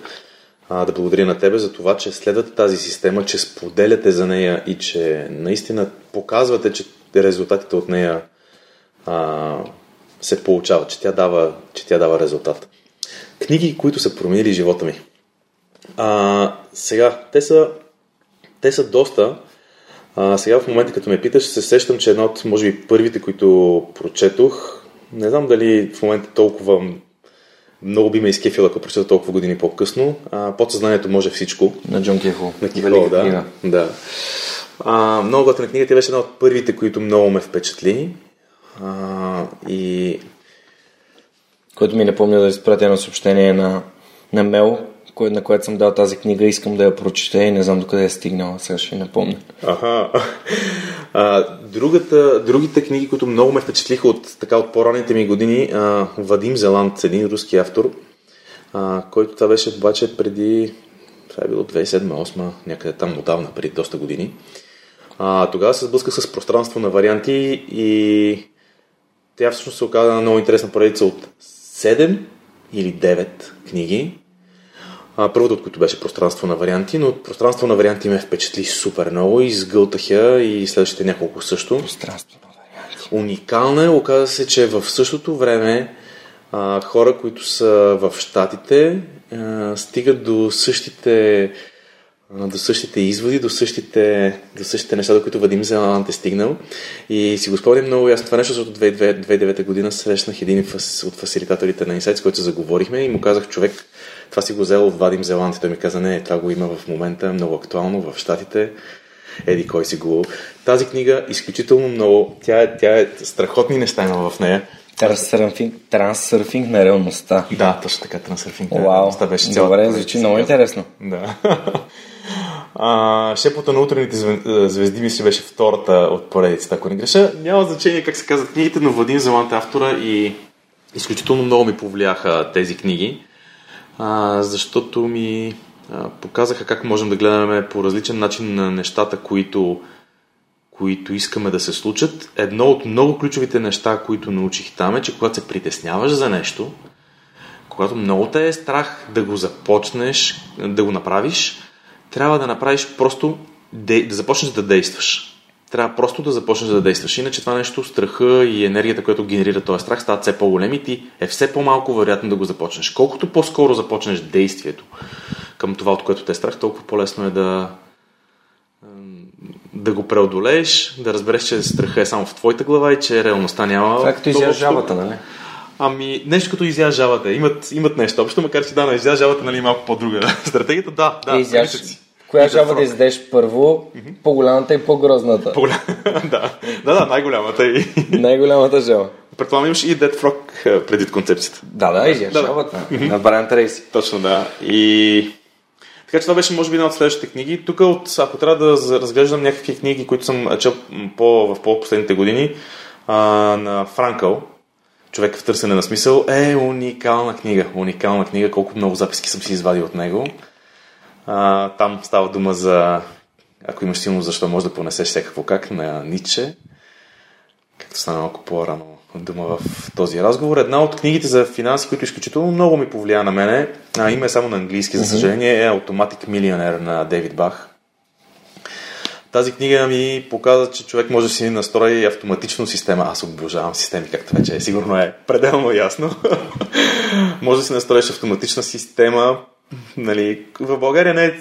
А, да благодаря на тебе за това, че следвате тази система, че споделяте за нея и че наистина показвате, че резултатите от нея а, се получават, че тя, дава, че тя дава резултат. Книги, които са променили живота ми. А, сега, те са, те са доста. А, сега в момента, като ме питаш, се сещам, че една от, може би, първите, които прочетох, не знам дали в момента толкова много би ме изкефила, ако прочета толкова години по-късно. А, подсъзнанието може всичко. На Джон Кехол. На Кихол, да. да. А, много готина книга. Тя беше една от първите, които много ме впечатли. А, и Който ми напомня да изпратя едно съобщение на, на Мел, кое, на което съм дал тази книга, искам да я прочета и не знам докъде е стигнала, сега ще напомня. Аха. А, другата, другите книги, които много ме впечатлиха от, така, от по-ранните ми години, а, Вадим Зеланд, един руски автор, а, който това беше обаче преди, това е било 2007-2008, някъде там отдавна, преди доста години. А, тогава се сблъсках с пространство на варианти и тя всъщност се оказа една много интересна поредица от 7 или 9 книги, а, първото от които беше пространство на варианти, но пространство на варианти ме впечатли супер много и сгълтах я и следващите няколко също. Пространство на варианти. Уникална е, оказа се, че в същото време а, хора, които са в Штатите, а, стигат до същите до същите изводи, до същите, до същите неща, до които Вадим Зеланд е стигнал. И си го спомням много ясно това нещо, защото 2009 година срещнах един от фасилитаторите на Insights, който заговорихме и му казах, човек, това си го взел от Вадим Зеланд. И той ми каза, не, това го има в момента, много актуално в Штатите. Еди кой си го. Тази книга изключително много, тя е, тя е страхотни неща има в нея. Трансърфинг, трансърфинг на реалността. Да, точно така, трансърфинг. Вау, Това беше цялата добре, звучи много интересно. Да. А, шепота на утрените зве- звезди ми си беше втората от поредицата, ако не греша. Няма значение как се казват книгите, но Владин Зеланд е автора и изключително много ми повлияха тези книги, а, защото ми а, показаха как можем да гледаме по различен начин на нещата, които, които искаме да се случат. Едно от много ключовите неща, които научих там е, че когато се притесняваш за нещо, когато много те е страх да го започнеш, да го направиш, трябва да направиш просто, да започнеш да действаш. Трябва просто да започнеш да действаш. Иначе това нещо, страха и енергията, която генерира този страх, стават все по-големи и ти е все по-малко вероятно да го започнеш. Колкото по-скоро започнеш действието към това, от което те е страх, толкова по-лесно е да, да го преодолееш, да разбереш, че страха е само в твоята глава и че реалността няма. Това е като то изяж жабата, нали? Ами, нещо като изяж жабата. Имат, имат нещо общо, макар че да, на изяж жабата нали, е малко по-друга. Стратегията, да, да. Изяж. Коя жаба да издеш първо, по-голямата и по-грозната. Да, да, да, най-голямата. И... Най-голямата жаба. Предполагам, имаш и Dead Frog е, преди концепцията. Да, да, изяж Да, да. жабата. На Брайан Трейси. Точно, да. И... Така че това беше, може би, една от следващите книги. Тук, от, ако трябва да разглеждам някакви книги, които съм чел по, в по-последните години, а, на Франкъл, Човек в търсене на смисъл, е уникална книга. Уникална книга, колко много записки съм си извадил от него. А, там става дума за, ако имаш силно защо може да понесеш всякакво как на Ниче, както стана малко по-рано дума в този разговор. Една от книгите за финанси, които изключително много ми повлия на мене, а, има е само на английски, за съжаление, е Automatic Millionaire на Дейвид Бах. Тази книга ми показва, че човек може да си настрои автоматично система. Аз обожавам системи, както вече е. Сигурно е пределно ясно. може да си настроиш автоматична система. Нали, в България не е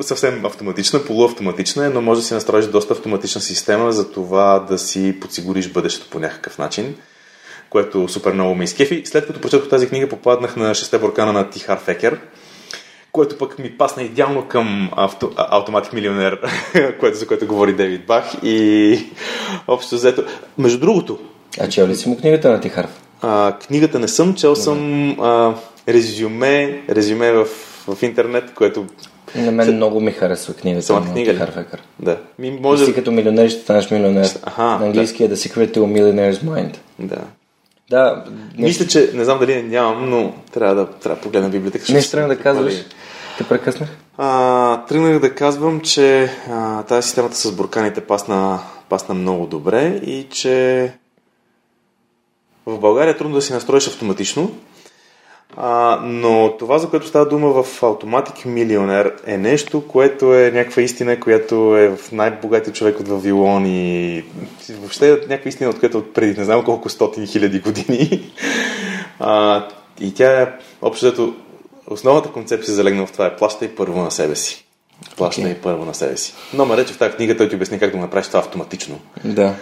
съвсем автоматична, полуавтоматична е, но може да си настроиш доста автоматична система за това да си подсигуриш бъдещето по някакъв начин, което супер много ме изкефи. След като прочетох тази книга, попаднах на шесте буркана на Тихар Фекер, което пък ми пасна идеално към авто, Автоматик милионер, което, за което говори Дейвид Бах. И общо взето. Между другото. А чел ли си му книгата на Тихаров? А, книгата не съм, чел съм а, резюме, резюме в, в интернет, което на мен много ми харесва книгата Самата на книга Харфекър. Да. Ми може... Си като милионер ще станеш милионер. Аха, на английски да. е The Secret to a Millionaire's Mind. Да. Да. Не... Мисля, че не знам дали нямам, но трябва да, трябва да погледна библиотека. Не трябва да казваш. Те прекъснах. А, тръгнах да казвам, че а, тази системата с бурканите пасна, пасна много добре и че в България трудно да си настроиш автоматично, а, но това, за което става дума в Automatic Millionaire е нещо, което е някаква истина, която е в най-богатия човек от Вавилон и въобще е някаква истина, от която от преди не знам колко стотини хиляди години. А, и тя е общо основната концепция залегнала в това е плащай първо на себе си. Плащай okay. първо на себе си. Номер е, че в тази книга той ти обясни как да го направиш това автоматично. Да.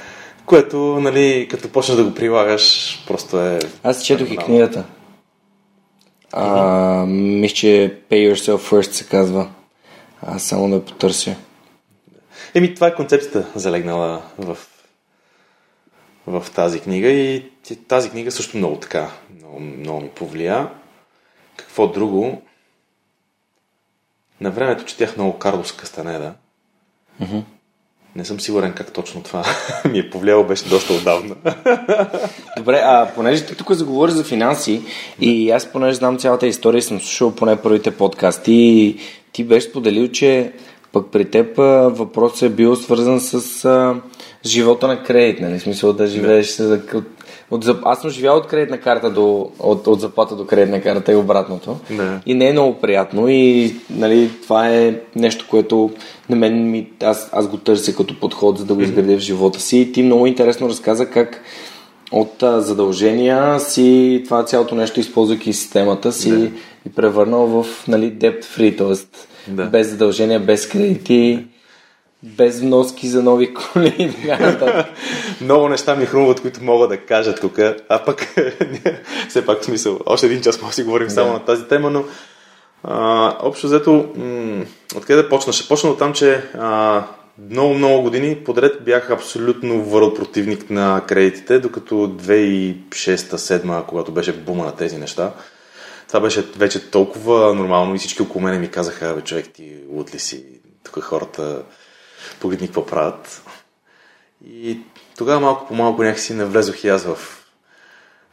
Което, нали, като почнеш да го прилагаш, просто е... Аз четох и книгата. А, мисля, че Pay Yourself First се казва. Аз само да потърся. Еми, това е концепцията залегнала в, в тази книга и тази книга също много така, много, много ми повлия. Какво друго? На времето четях много Карлос Кастанеда. Mm-hmm. Не съм сигурен как точно това ми е повлияло, беше доста отдавна. Добре, а понеже ти тук заговори за финанси и аз понеже знам цялата история, съм слушал поне първите подкасти и ти беше споделил, че пък при теб въпросът е бил свързан с а, живота на кредит, нали? В смисъл да живееш с, от от, аз съм живял от кредитна карта до, от, от заплата до кредитна карта и обратното. Да. И не е много приятно и нали, това е нещо, което на мен ми, аз, аз го търся като подход, за да го изградя в живота си. И ти много интересно разказа как от а, задължения си това цялото нещо, използвайки системата си да. и превърнал в нали, debt free, т.е. Да. без задължения, без кредити без вноски за нови коли и така. Много неща ми хрумват, които мога да кажа тук, а пък все пак смисъл, още един час може да си говорим само на тази тема, но а, общо взето, м- откъде да почна? Ще почна от там, че а, много, много години подред бях абсолютно върл противник на кредитите, докато 2006-2007, когато беше бума на тези неща, това беше вече толкова нормално и всички около мене ми казаха, бе, човек, ти луд ли си? Тук хората погледни какво правят. И тогава малко по малко някакси не влезох и аз в,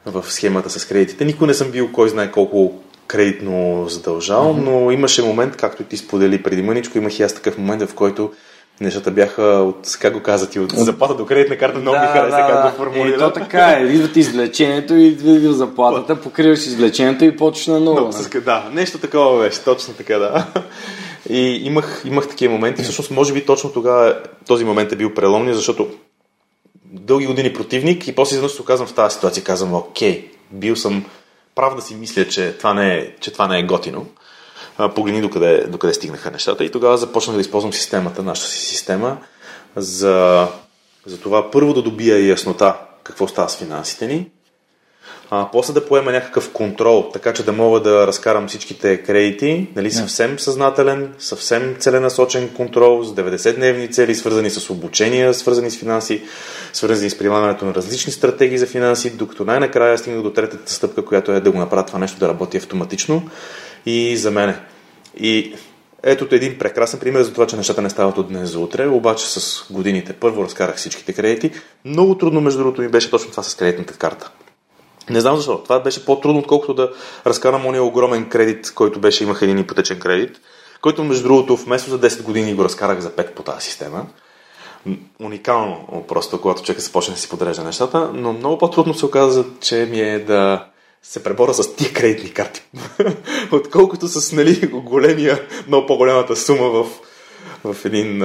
в схемата с кредитите. Никой не съм бил кой знае колко кредитно задължал, mm-hmm. но имаше момент, както ти сподели преди мъничко, имах и аз такъв момент, в който нещата бяха от, как го казват, и от заплата до кредитна карта, много да, ми хареса да, как го формулира. Е, то така е, идват извлечението и идва заплатата, покриваш извлечението и почваш на ново. No, да, нещо такова беше, точно така, да. И имах, имах такива моменти. Всъщност, може би точно тогава този момент е бил преломни, защото дълги години противник и после изведнъж се оказвам в тази ситуация. Казвам, окей, бил съм прав да си мисля, че това не е, че това не е готино. погледни докъде, докъде стигнаха нещата. И тогава започнах да използвам системата, нашата си система, за, за това първо да добия яснота какво става с финансите ни, а, после да поема някакъв контрол, така че да мога да разкарам всичките кредити, нали, съвсем съзнателен, съвсем целенасочен контрол с 90-дневни цели, свързани с обучения, свързани с финанси, свързани с прилагането на различни стратегии за финанси, докато най-накрая стигна до третата стъпка, която е да го направя това нещо да работи автоматично и за мене. И ето един прекрасен пример за това, че нещата не стават от днес за утре, обаче с годините първо разкарах всичките кредити. Много трудно, между другото, ми беше точно това с кредитната карта. Не знам защо. Това беше по-трудно, отколкото да разкарам ония огромен кредит, който беше, имах един ипотечен кредит, който между другото вместо за 10 години го разкарах за 5 по тази система. Уникално, просто когато човек се почне да си подрежда нещата, но много по-трудно се оказа, че ми е да се пребора с тия кредитни карти, отколкото с нали, големия, много по-голямата сума в в един,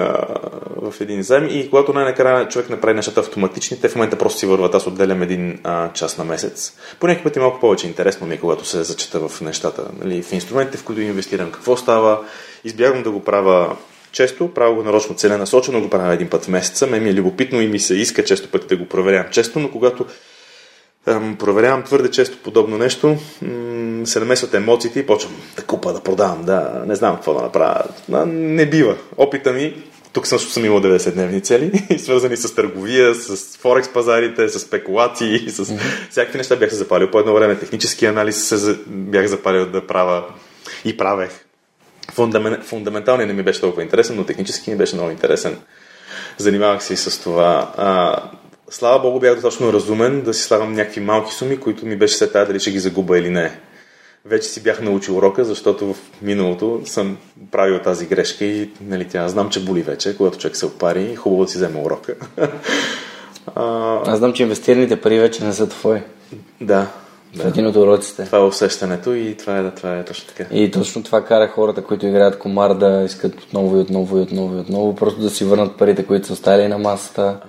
в един заем и когато най-накрая човек направи нещата автоматични, те в момента просто си върват. Аз отделям един а, час на месец. По някакъв път е малко повече интересно ми, е, когато се зачета в нещата, нали, в инструментите, в които инвестирам, какво става. Избягвам да го правя често, правя го нарочно целенасочено, го правя един път в месеца. Ме ми е любопитно и ми се иска често пъти да го проверявам често, но когато проверявам твърде често подобно нещо, се намесват емоциите и почвам да купа, да продавам, да не знам какво да направя. Не бива. Опита ми, тук също съм имал 90-дневни цели, свързани с търговия, с форекс пазарите, с спекулации, с всякакви неща бях се запалил. По едно време технически анализ се бях запалил да правя и правех. Фундамен... Фундаменталният не ми беше толкова интересен, но технически ми беше много интересен. Занимавах се и с това. Слава Богу, бях достатъчно разумен да си слагам някакви малки суми, които ми беше се тая дали ще ги загуба или не. Вече си бях научил урока, защото в миналото съм правил тази грешка и нали, тя знам, че боли вече, когато човек се опари, хубаво да си вземе урока. а, Аз знам, че инвестираните пари вече не са твои. да, да. един от уроците. Това е усещането и това е, да, това е точно така. И точно това кара хората, които играят комар да искат отново и отново и отново и отново, просто да си върнат парите, които са оставили на масата,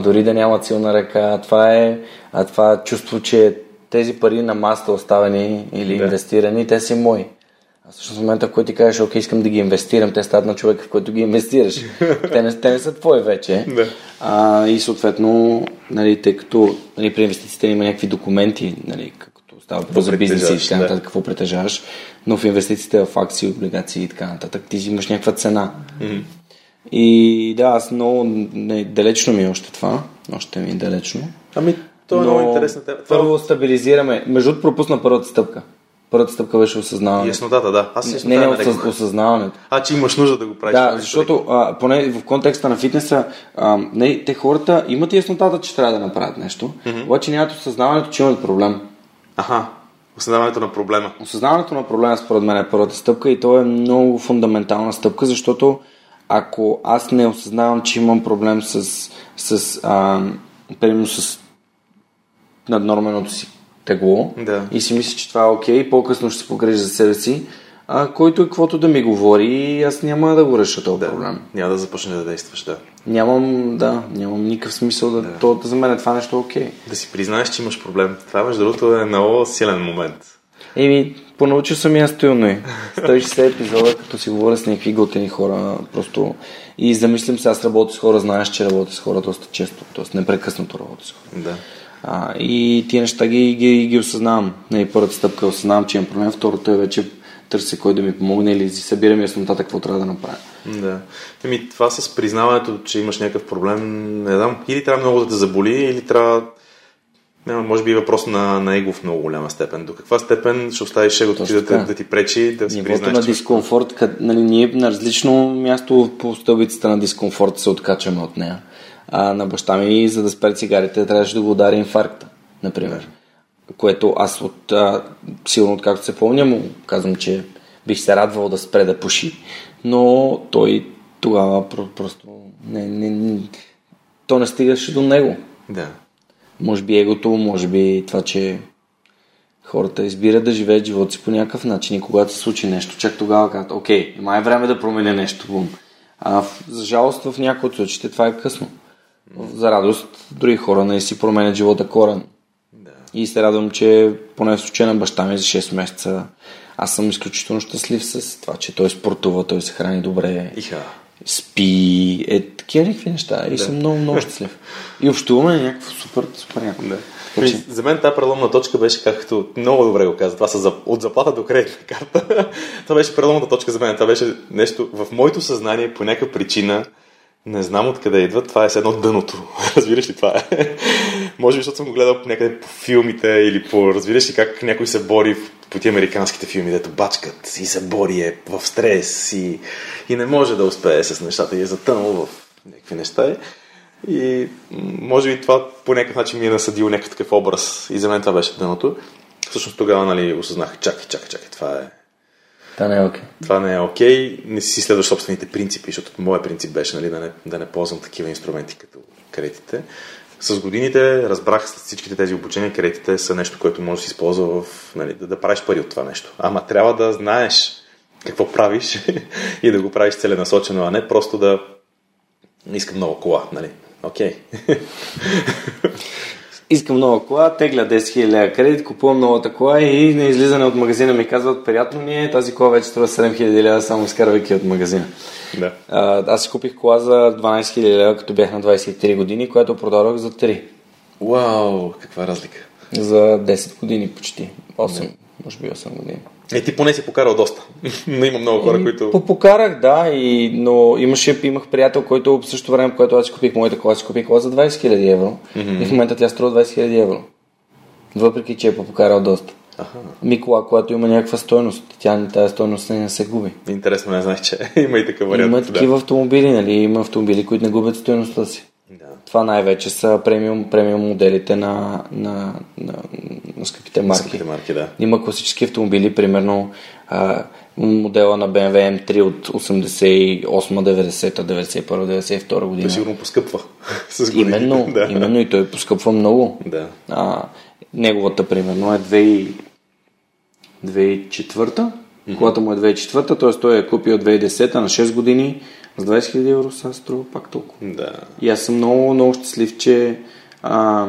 дори да нямат силна ръка. Това е а това чувство, че тези пари на масата оставени или Да. инвестирани, те са мои. А всъщност в момента, в който ти кажеш, окей, искам да ги инвестирам, те стават на човека, в който ги инвестираш. те, не, те не са твои вече. Да. А, и съответно, нали, тъй като нали, при инвестициите има някакви документи, нали, като става въпрос за бизнес и така да. нататък, какво притежаваш, но в инвестициите в акции, облигации и така нататък, ти си имаш някаква цена. Mm-hmm. И да, аз много не, далечно ми е още това, още ми е далечно. Ами, то е но много интересна тема. Това Първо стабилизираме. Между другото, пропусна първата стъпка. Първата стъпка беше осъзнаване. Яснотата, да. Аз Не, яснота не, не нарекох. осъз, осъзнаването. А, че имаш нужда да го правиш. Да, това защото а, поне в контекста на фитнеса, а, не, те хората имат яснотата, че трябва да направят нещо, mm-hmm. обаче нямат осъзнаването, че имат проблем. Аха, осъзнаването на проблема. Осъзнаването на проблема според мен е първата стъпка и то е много фундаментална стъпка, защото ако аз не осъзнавам, че имам проблем с, с а, примерно с наднорменото си тегло Да. и си мисля, че това е окей, по-късно ще се погрежа за себе си, а, който е каквото да ми говори, аз няма да го реша този Да. проблем. Няма да започнеш да действаш, да. Нямам, да, нямам никакъв смисъл да, да. То, за мен това нещо е окей. Да си признаеш, че имаш проблем. Това, между другото, е много силен момент. Еми, понаучил съм и аз стилно и 160 епизода, като си говоря с някакви готини хора, просто и замислям се, аз работя с хора, знаеш, че работя с хора доста често, т.е. непрекъснато работя с хора. Да. А, и тия неща ги, ги, ги осъзнавам. Нали, първата стъпка е осъзнавам, че имам проблем, второто е вече търся кой да ми помогне или си събирам яснотата какво трябва да направя. Да. Еми, това с признаването, че имаш някакъв проблем, не знам, или трябва много да те заболи, или трябва няма, може би е въпрос на, на его в много голяма степен. До каква степен ще оставиш егото ти да, така. да ти пречи да си Нивото признаеш, на че- дискомфорт, къд, нали, ние на различно място по стълбицата на дискомфорт се откачаме от нея. А на баща ми, за да спре цигарите, трябваше да го удари инфаркта, например. Което аз от, а, силно откакто се помня, му казвам, че бих се радвал да спре да пуши, но той тогава про- просто не, не, не, то не стигаше до него. Да. Може би егото, може би това, че хората избират да живеят живота си по някакъв начин и когато се случи нещо, чак тогава казват, окей, май е време да променя нещо. Бум. А за жалост в някои от случаите това е късно. За радост, други хора не си променят живота корен. Да. И се радвам, че поне в случая на баща ми за 6 месеца аз съм изключително щастлив с това, че той спортува, той се храни добре, Иха. Спи, е такива някакви неща и съм много, много щастлив. И общуваме е някакво супер, супер яко. Да. Така че, Ами, За мен тази преломна точка беше, както много добре го каза, това са за, от заплата до кредитна карта. това беше преломната точка за мен. Това беше нещо в моето съзнание по някаква причина. Не знам откъде идва. Това е едно дъното. Разбираш ли това е? Може би, защото съм го гледал някъде по филмите или по... Разбираш ли как някой се бори по ти американските филми, дето бачкат и се бори е в стрес и, и не може да успее с нещата и е затънал в някакви неща. И може би това по някакъв начин ми е насъдило някакъв такъв образ. И за мен това беше дъното. Всъщност тогава нали, осъзнах, чакай, чакай, чакай, това е, да не е окей. това не е окей, не си следваш собствените принципи, защото моят принцип беше нали, да, не, да не ползвам такива инструменти като кредитите. С годините разбрах след всичките тези обучения, кредитите са нещо, което може да се използва в, нали, да, да правиш пари от това нещо. Ама трябва да знаеш какво правиш и да го правиш целенасочено, а не просто да искам много кола, нали? Окей. Искам нова кола, тегля 10 000 лева кредит, купувам новата кола и на излизане от магазина ми казват, приятно ни е, тази кола вече струва 7 000 лева, само изкарвайки от магазина. да. А, аз си купих кола за 12 000 лева, като бях на 23 години, която продадох за 3. Вау, каква разлика. За 10 години почти. 8, може би 8 години. Е, ти поне си покарал доста. Но има много хора, които... Попокарах, да, и, но имаше, имах приятел, който в същото време, когато аз купих моята кола, си купих кола за 20 000 евро. Mm-hmm. И в момента тя струва 20 000 евро. Въпреки, че е попокарал доста. Аха. Ми кола, която има някаква стойност, тя тази стойност не се губи. Интересно, не знаех, че има и такъв вариант. Има да. такива автомобили, нали? Има автомобили, които не губят стойността си. Това най-вече са премиум, премиум моделите на, на, на, на скъпите марки. Скъпите марки, да. Има класически автомобили, примерно а, модела на BMW M3 от 88, 90, 91, 92 Той година. сигурно поскъпва с годините. Именно, да. именно и той поскъпва много. Да. А, неговата, примерно, е 2 2004, mm-hmm. колата му е 2004, т.е. той е купил 2010 на 6 години, с 20 000 евро сега струва пак толкова. Да. И аз съм много, много щастлив, че а,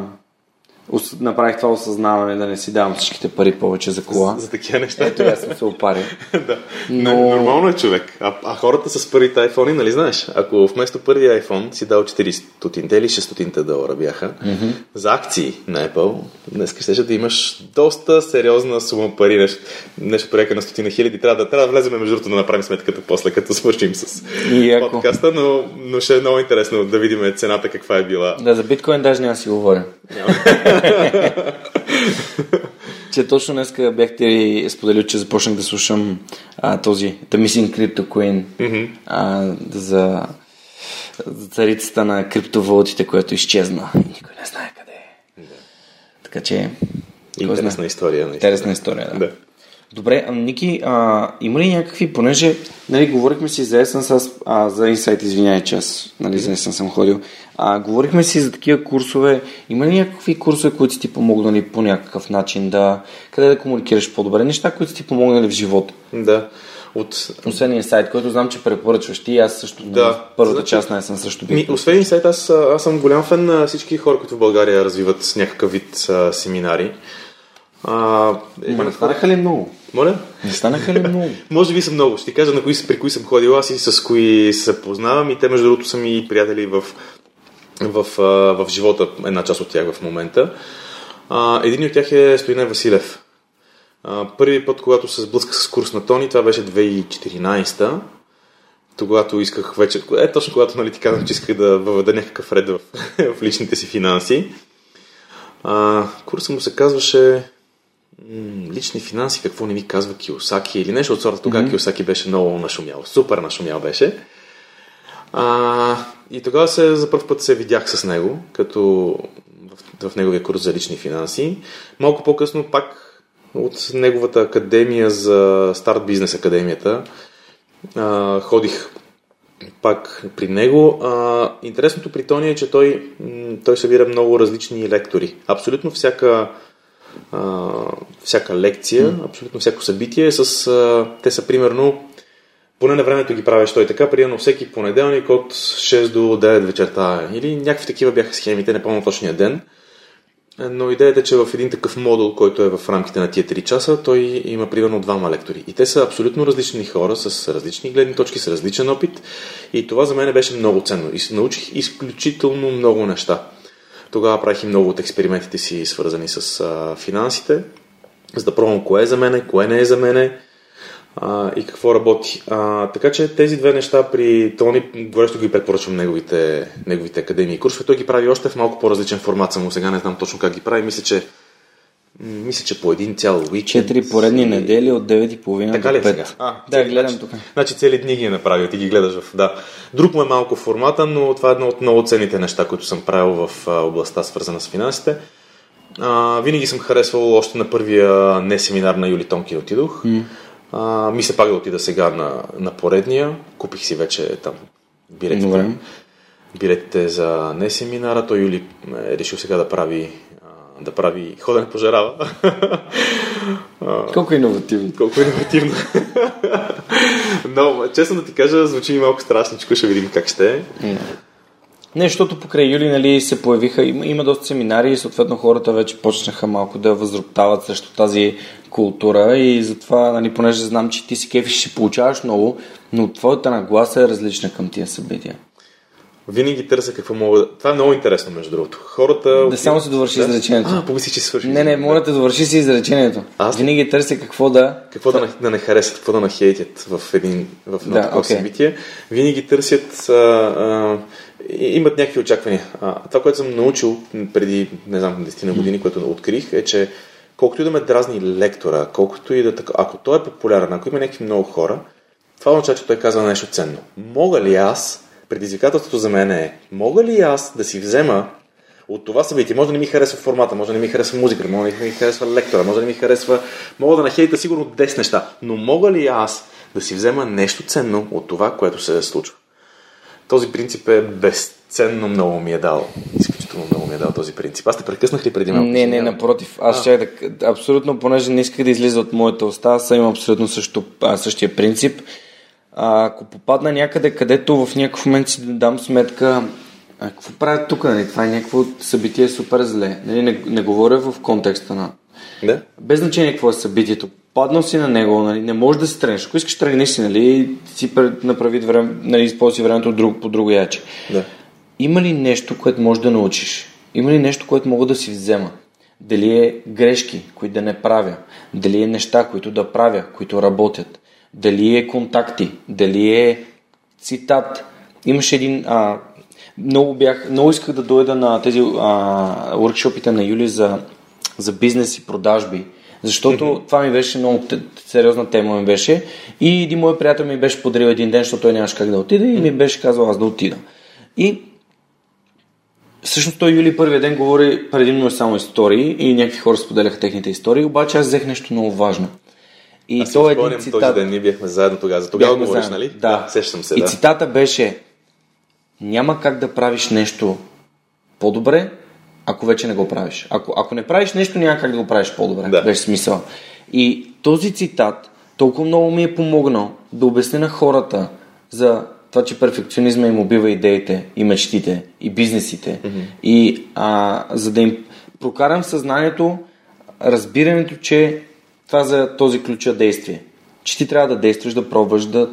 ос- направих това осъзнаване да не си давам всичките пари повече за кола. За такива неща. Ето, аз съм се опарил. да. Но- Но... Нормално е човек. А, а хората с първите iPhone, нали знаеш? Ако вместо първия iPhone си дал 400 или 600 долара бяха mm-hmm. за акции на Apple, днес ще да имаш доста сериозна сума пари, нещо, нещо порека на стотина хиляди. Трябва да, трябва да влезем между другото да направим сметката после, като свършим с яко. подкаста, но, но ще е много интересно да видим цената каква е била. Да, за биткоин даже няма си говоря. че точно днес бях ти споделил, че започнах да слушам а, този The Missing Crypto Queen а, за, за царицата на криптовалутите, която изчезна. И никой не знае къде е. Така че... Интересна знае? история. наистина. Интересна история, да. Да. Добре, а, Ники, а, има ли някакви, понеже, нали, говорихме си за Essence, аз, а, за Insight, извинявай, че аз, нали, за Essence съм ходил, а, говорихме си за такива курсове, има ли някакви курсове, които са ти помогнали по някакъв начин да, къде да комуникираш по-добре, неща, които ти помогнали в живота? да. От, Освен Insight, който знам, че препоръчваш ти, аз също, нали, Да. в първата Значи- част на Essence също бих. Ми, освен инсайт, аз, аз съм голям фен на всички хора, които в България развиват някакъв вид а, семинари. А, Ма един не станаха ли много? Моля? Не станаха ли много? Може би са много. Ще ти кажа на кои, при кои съм ходил аз и с кои се познавам и те между другото са ми приятели в, в, в живота, една част от тях в момента. А, един от тях е Стоине Василев. А, първи път, когато се сблъсках с курс на Тони, това беше 2014 когато исках вече, е точно когато нали, ти казах, че исках да въведа някакъв ред в, в личните си финанси. А, курса му се казваше лични финанси, какво не ми казва Киосаки или нещо от сорта. Тогава mm-hmm. Киосаки беше много нашумял. Супер нашумял беше. А, и тогава се, за първ път се видях с него, като в, в неговия курс за лични финанси. Малко по-късно пак от неговата академия за Старт Бизнес Академията а, ходих пак при него. А, интересното при Тони е, че той, той събира много различни лектори. Абсолютно всяка, а, всяка лекция, mm. абсолютно всяко събитие с... А, те са примерно поне на времето ги правиш той така, примерно всеки понеделник от 6 до 9 вечерта или някакви такива бяха схемите, не помня точния ден. Но идеята е, че в един такъв модул, който е в рамките на тия 3 часа, той има примерно двама лектори. И те са абсолютно различни хора, с различни гледни точки, с различен опит. И това за мен беше много ценно. И научих изключително много неща. Тогава правих и много от експериментите си, свързани с а, финансите, за да пробвам кое е за мене, кое не е за мене а, и какво работи. А, така че тези две неща при Тони, горещо ги препоръчвам неговите, неговите академии и курсове. Той ги прави още в малко по-различен формат, само сега не знам точно как ги прави. Мисля, че мисля, че по един цял уикенд. Четири поредни недели от 9.30 Така до ли е 5. сега? А, да, цели- гледам значи, тук. Значи цели дни ги е направил, ти ги гледаш в... Да. Друг му е малко формата, но това е едно от много ценните неща, които съм правил в областта, свързана с финансите. А, винаги съм харесвал още на първия не семинар на Юли Тонки отидох. Mm. А, мисля пак да отида сега на, на поредния. Купих си вече там билетите, Добре. билетите за не семинара. Той Юли е решил сега да прави да прави ходене по жарава. Колко е иновативно. Колко е иновативно. Но, честно да ти кажа, звучи ми малко страшничко, ще видим как ще е. Не, защото покрай юли нали, се появиха, има, има доста семинари и съответно хората вече почнаха малко да възроптават срещу тази култура и затова, нали, понеже знам, че ти си кефиш, ще получаваш много, но твоята нагласа е различна към тия събития. Винаги търся какво мога да... Това е много интересно, между другото. Хората... Да само се довърши да? изречението. А, помисли, че свърши. Не, не, моля да довърши си изречението. Аз Винаги търся какво да... Какво да, да не харесат, какво да нахейтят в, един, в едно да, такова okay. събитие. Винаги търсят... А, а, имат някакви очаквания. А, това, което съм научил преди, не знам, 10 на години, което открих, е, че колкото и да ме дразни лектора, колкото и да така, ако той е популярен, ако има някакви много хора, това означава, че той казва нещо ценно. Мога ли аз, предизвикателството за мен е, мога ли аз да си взема от това събитие. Може да не ми харесва формата, може да не ми харесва музиката, може да не ми харесва лектора, може да не ми харесва... Мога да нахейта сигурно 10 неща. Но мога ли аз да си взема нещо ценно от това, което се случва? Този принцип е безценно много ми е дал. Изключително много ми е дал този принцип. Аз те прекъснах ли преди малко? Не, не, напротив. Аз ще да... Абсолютно, понеже не исках да излиза от моята уста, аз имам абсолютно също, същия принцип. А, ако попадна някъде, където в някакъв момент си дам сметка, а какво правят тук? Нали? Това е някакво събитие супер зле. Нали? Не, не говоря в контекста на... Да? Без значение какво е събитието. Паднал си на него, нали? не можеш да се тренеш. Ако искаш тръгнеш си, нали? си направи време, нали? използвай времето друг, по друго яче. Да. Има ли нещо, което можеш да научиш? Има ли нещо, което мога да си взема? Дали е грешки, които да не правя? Дали е неща, които да правя, които работят? Дали е контакти? Дали е цитат? Имаше един а, много, бях, много исках да дойда на тези а, workshopите на Юли за, за бизнес и продажби, защото mm-hmm. това ми беше много сериозна тема ми беше и един мой приятел ми беше подарил един ден, защото той нямаше как да отиде и ми беше казал аз да отида. И всъщност той Юли първия ден говори предимно само истории и някакви хора споделяха техните истории, обаче аз взех нещо много важно. И аз то е един цитат... този ден, ние бяхме заедно тогава. За тогава говориш, заедно. нали? Да. да сещам се, и да. цитата беше няма как да правиш нещо по-добре, ако вече не го правиш. Ако, ако не правиш нещо, няма как да го правиш по-добре. Да. Беше смисъл. И този цитат толкова много ми е помогнал да обясня на хората за това, че перфекционизма им убива идеите, и мечтите, и бизнесите. Mm-hmm. И а, за да им прокарам съзнанието, разбирането, че това за този ключа действие. Че ти трябва да действаш, да пробваш, да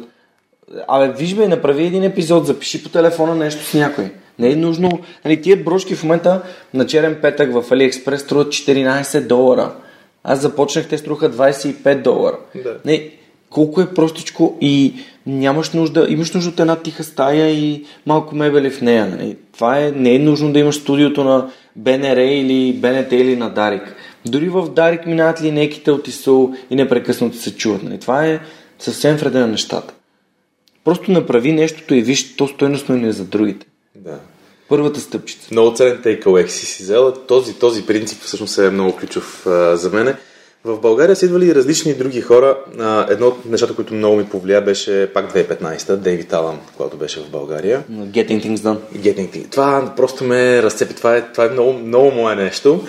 Абе, виж бе, направи един епизод, запиши по телефона нещо с някой. Не е нужно. Нали, тия брошки в момента на черен петък в AliExpress струват 14 долара. Аз започнах, те струваха 25 долара. Да. Не, колко е простичко и нямаш нужда, имаш нужда от една тиха стая и малко мебели в нея. Нали? Това е, не е нужно да имаш студиото на БНР или БНТ или на Дарик. Дори в Дарик минават линейките от ИСУ и непрекъснато се чуват. Нали? Това е съвсем вреда на нещата. Просто направи нещото и виж, то стойностно не е за другите. Да. Първата стъпчица. Много ценен takeaway си си взела. Този, този принцип всъщност е много ключов а, за мен. В България са идвали различни други хора. Едно от нещата, които много ми повлия, беше пак 2015-та, Дейвид Алан, когато беше в България. Getting things done. Getting things. Това просто ме разцепи. Това е, това е много, много мое нещо,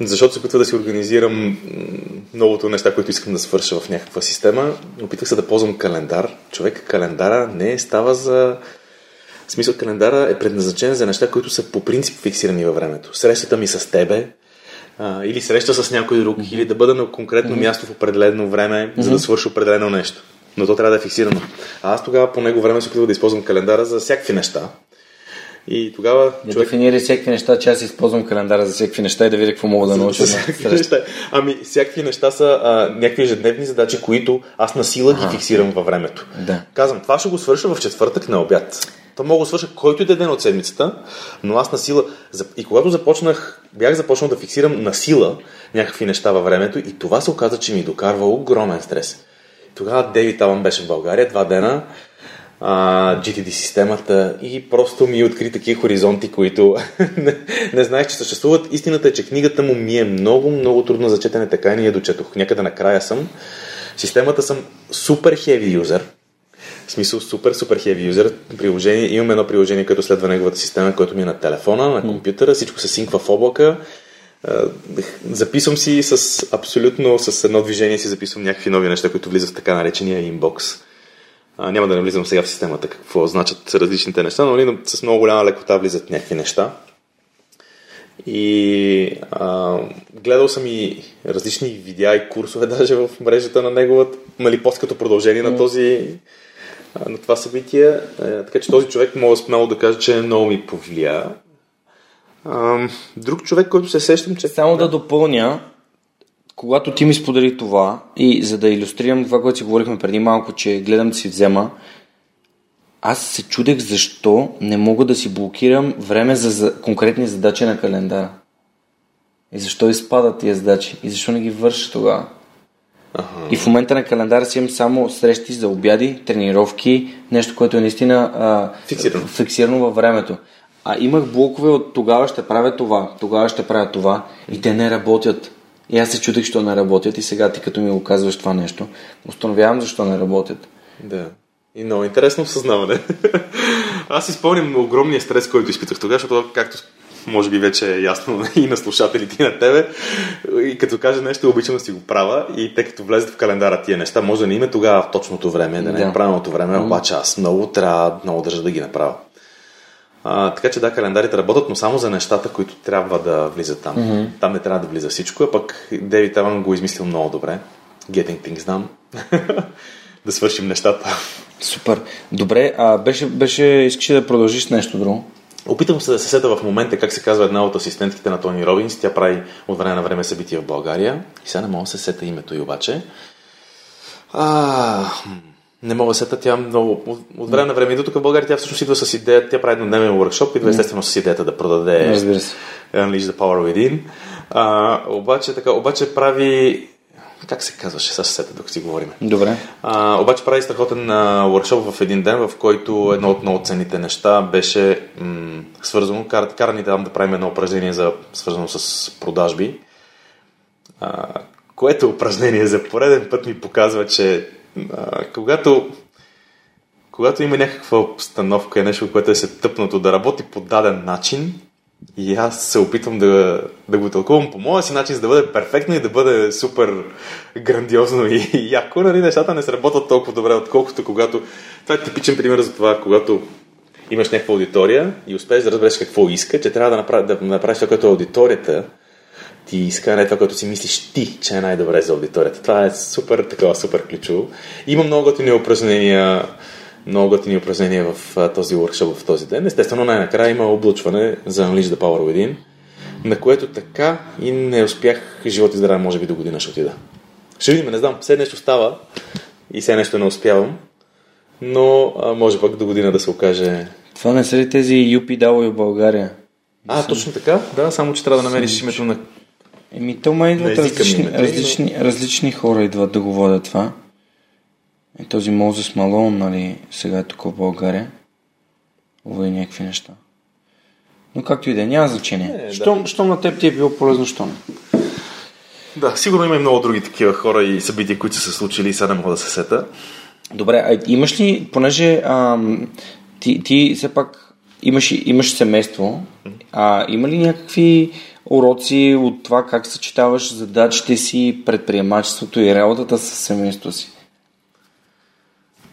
защото се опитва да си организирам многото неща, които искам да свърша в някаква система. Опитвах се да ползвам календар. Човек, календара не става за... В смисъл, календара е предназначен за неща, които са по принцип фиксирани във времето. Срещата ми с тебе, а, или среща с някой друг, mm-hmm. или да бъда на конкретно mm-hmm. място в определено време, mm-hmm. за да свърши определено нещо. Но то трябва да е фиксирано. А аз тогава по него време се опитвам да използвам календара за всякакви неща. И тогава. Да човек... дефинира всякакви неща, че аз използвам календара за всякакви неща и да видя какво мога да науча. Всякакви неща. Ами, всякакви неща са а, някакви ежедневни задачи, които аз на сила ги фиксирам във времето. Да. Казвам, това ще го свърша в четвъртък на обяд. То мога да свърша който и да е ден от седмицата, но аз на сила. И когато започнах, бях започнал да фиксирам на сила някакви неща във времето и това се оказа, че ми докарва огромен стрес. Тогава Дейвид Алън беше в България два дена, а, GTD системата и просто ми откри такива хоризонти, които не, не знаех, че съществуват. Истината е, че книгата му ми е много, много трудна за четене, така и не я дочетох. Някъде накрая съм. Системата съм супер хеви юзер в смисъл супер, супер хеви юзер. Приложение, имам едно приложение, което следва неговата система, което ми е на телефона, на компютъра, всичко се синква в облака. Записвам си с абсолютно с едно движение си записвам някакви нови неща, които влизат в така наречения инбокс. А, няма да не влизам сега в системата какво значат различните неща, но нали, с много голяма лекота влизат някакви неща. И а, гледал съм и различни видеа и курсове даже в мрежата на неговата, нали, пост като продължение mm. на този на това събитие. Е, така че този човек мога смело да кажа, че много ми повлия. Друг човек, който се сещам, че... Само да допълня, когато ти ми сподели това и за да иллюстрирам това, което си говорихме преди малко, че гледам да си взема, аз се чудех защо не мога да си блокирам време за, конкретни задачи на календара. И защо изпадат тия задачи? И защо не ги върша тогава? Ага. И в момента на календара си имам само срещи за обяди, тренировки, нещо, което е наистина а, фиксирано. фиксирано във времето. А имах блокове от тогава ще правя това, тогава ще правя това и те не работят. И аз се чудих, що не работят и сега ти като ми го казваш това нещо, установявам защо не работят. Да. И много интересно осъзнаване. Аз изпълням огромния стрес, който изпитах тогава, защото, както може би вече е ясно и на слушателите и на тебе, и като кажа нещо, обичам да си го правя и тъй като влезат в календара тия неща, може да не има тогава в точното време, да не е правилното време, обаче аз много трябва, много държа да ги направя. А, така че да, календарите работят, но само за нещата, които трябва да влизат там. Mm-hmm. Там не трябва да влиза всичко, а пък Дейвид Аван го измислил много добре. Getting things done. да свършим нещата. Супер. Добре, а беше, беше искаш да продължиш нещо друго? Опитам се да се сета в момента как се казва една от асистентките на Тони Робинс. Тя прави от време на време събития в България. И сега не мога да се сета името и обаче. А, не мога да сета, тя много... От, време на време идва тук в България, тя всъщност идва с идея, тя прави еднодневен workshop, идва естествено с идеята да продаде Разбира се. Unleash the Power Within. А, обаче, така, обаче прави как се казваше, сега сета, докато си говорим. Добре. А, обаче прави страхотен workshop в един ден, в който едно от много ценните неща беше м- свързано, кар, кара ни там да правим едно упражнение за, свързано с продажби, а, което упражнение за пореден път ми показва, че когато когато има някаква обстановка и нещо, което е се тъпнато да работи по даден начин, и аз се опитвам да, да го тълкувам по моя си начин, за да бъде перфектно и да бъде супер грандиозно и, яко. Нали, нещата не сработват толкова добре, отколкото когато... Това е типичен пример за това, когато имаш някаква аудитория и успееш да разбереш какво иска, че трябва да, направи, да направиш това, което е аудиторията ти не това, което си мислиш ти, че е най-добре за аудиторията. Това е супер, такова, супер ключово. Има много готини упражнения много готини упражнения в този workshop в този ден. Естествено, най-накрая има облучване за Unleash the Power Within, на което така и не успях живот и здраве, може би до година ще отида. Ще видим, не знам, все нещо става и все нещо не успявам, но а, може пък до година да се окаже... Това не са ли тези UPW в България? А, точно така, да, само че трябва да намериш името на Еми, то ма идват различни, различни, различни хора идват да го водят това. И този Мозес Малон, нали, сега е тук в България. Води някакви неща. Но както и да е, няма значение. Е, щом, да. щом на теб ти е било полезно, що не? Да, сигурно има и много други такива хора и събития, които са се случили и сега не мога да се сета. Добре, а имаш ли, понеже ам, ти, ти все пак имаш, имаш семейство, а има ли някакви уроци от това как съчетаваш задачите си, предприемачеството и работата с семейството си?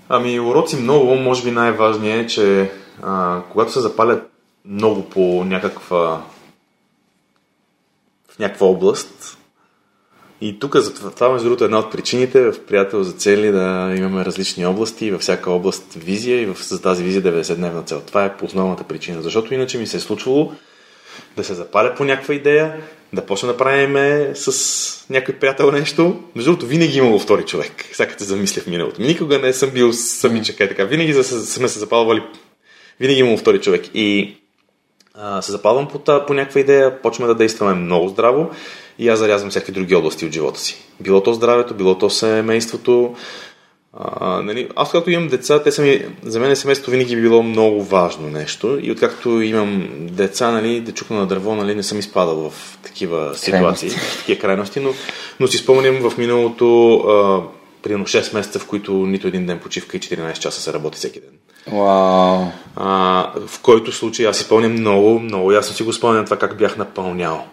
Ами, уроци много, може би най-важният е, че а, когато се запалят много по някаква в някаква област, и тук, за това, между другото, е една от причините в приятел за цели да имаме различни области, във всяка област визия и за тази визия 90-дневна цел. Това е основната причина, защото иначе ми се е случвало да се запаля по някаква идея, да почне да правим с някой приятел нещо. Между другото, винаги имало втори човек. Сега се замисля в миналото. Никога не съм бил самичък е така. Винаги сме се запалвали. Винаги имало втори човек. И а, се запалвам по, по някаква идея, почваме да действаме много здраво и аз зарязвам всякакви други области от живота си. Било то здравето, било то семейството, а, нали, аз когато имам деца, те са ми, за мен семейството винаги е било много важно нещо и откакто имам деца, нали, да чукна на дърво, нали, не съм изпадал в такива ситуации, в такива крайности, но, но си спомням в миналото а, примерно 6 месеца, в които нито един ден почивка и 14 часа се работи всеки ден. Wow. А, в който случай аз си спомням много, много ясно си го спомням това как бях напълнял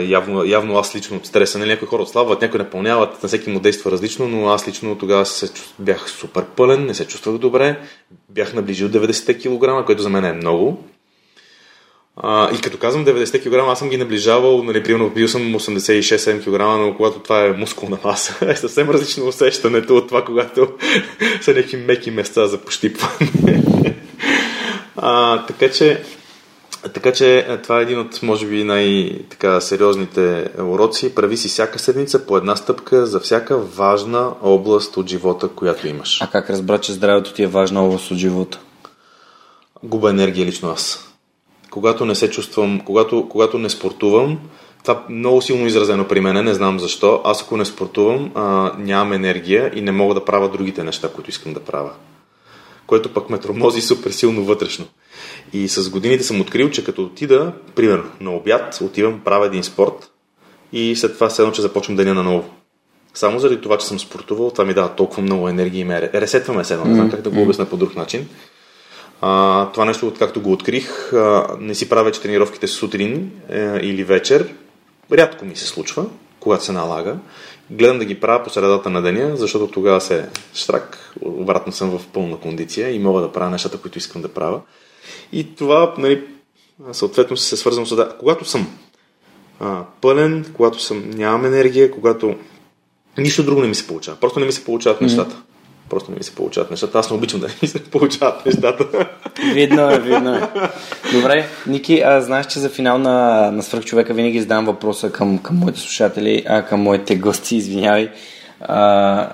явно, явно аз лично от стреса, нали, някои хора отслабват, някои напълняват, на всеки му действа различно, но аз лично тогава се, бях супер пълен, не се чувствах добре, бях наближил 90 кг, което за мен е много. А, и като казвам 90 кг, аз съм ги наближавал, нали, примерно бил съм 86-7 кг, но когато това е мускулна маса, е съвсем различно усещането от това, когато са някакви меки места за пощипване. а, така че така че е, това е един от, може би, най-сериозните уроци. Прави си всяка седмица по една стъпка за всяка важна област от живота, която имаш. А как разбра, че здравето ти е важна област от живота? Губа енергия лично аз. Когато не се чувствам, когато, когато не спортувам, това много силно изразено при мен, не знам защо. Аз ако не спортувам, а, нямам енергия и не мога да правя другите неща, които искам да правя. Което пък ме тромози супер силно вътрешно. И с годините съм открил, че като отида, примерно, на обяд, отивам, правя един спорт и след това седно, че започвам деня наново. Само заради това, че съм спортувал, това ми дава толкова много енергия и ме ресетваме се, не знам как да го обясня по друг начин. А, това нещо, откакто го открих, а, не си правя вече тренировките сутрин е, или вечер. Рядко ми се случва, когато се налага. Гледам да ги правя по средата на деня, защото тогава се штрак, обратно съм в пълна кондиция и мога да правя нещата, които искам да правя. И това, нали, съответно се свързвам с да. Когато съм а, пълен, когато съм, нямам енергия, когато нищо друго не ми се получава. Просто не ми се получават mm-hmm. нещата. Просто не ми се получават нещата. Аз не обичам да не ми се получават нещата. Видно е, видно е. Добре, Ники, а, знаеш, че за финал на, на свръхчовека винаги задам въпроса към, към моите слушатели, а към моите гости, извинявай. А,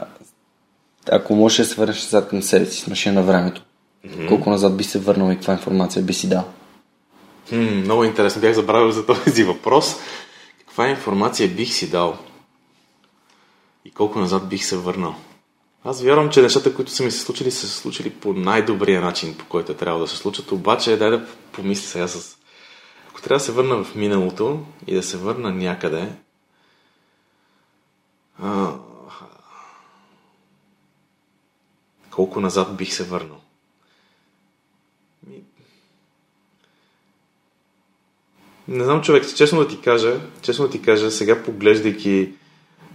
ако можеш да се върнеш назад към себе си с машина на времето, Mm-hmm. Колко назад би се върнал и каква информация би си дал? Хм, много интересно. Бях забравил за този въпрос. Каква информация бих си дал? И колко назад бих се върнал? Аз вярвам, че нещата, които са ми се случили, са се случили по най-добрия начин, по който е трябва да се случат. Обаче, дай да помисля сега с... Ако трябва да се върна в миналото и да се върна някъде, а... колко назад бих се върнал? Не знам, човек, честно да ти кажа, честно да ти кажа, сега поглеждайки,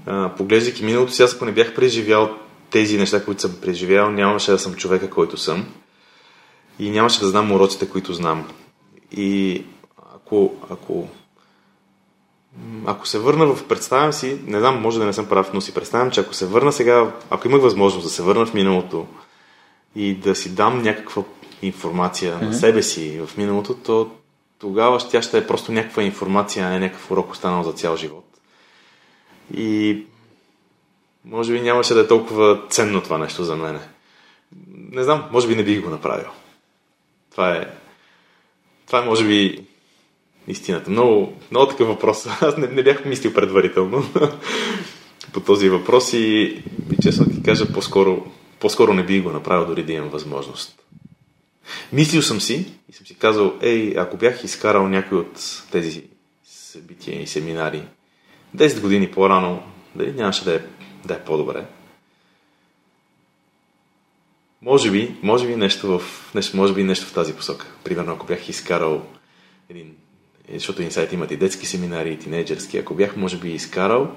а, поглеждайки миналото си, аз ако не бях преживял тези неща, които съм преживял, нямаше да съм човека, който съм. И нямаше да знам уроците, които знам. И ако, ако, ако се върна в представям си, не знам, може да не съм прав, но си представям, че ако се върна сега, ако имах възможност да се върна в миналото и да си дам някаква информация mm-hmm. на себе си в миналото, то тогава тя ще е просто някаква информация, а не някакъв урок останал за цял живот. И може би нямаше да е толкова ценно това нещо за мене. Не знам, може би не бих го направил. Това е, това е може би истината. Много, много такъв въпрос. Аз не, не бях мислил предварително по този въпрос и, и честно ти кажа, по-скоро, по-скоро не бих го направил, дори да имам възможност. Мислил съм си и съм си казал, ей, ако бях изкарал някой от тези събития и семинари 10 години по-рано, дали нямаше да е, да е по-добре. Може би, може би нещо в, нещо, може би нещо в тази посока. Примерно, ако бях изкарал един, защото инсайт имат и детски семинари, и тинейджерски, ако бях, може би, изкарал,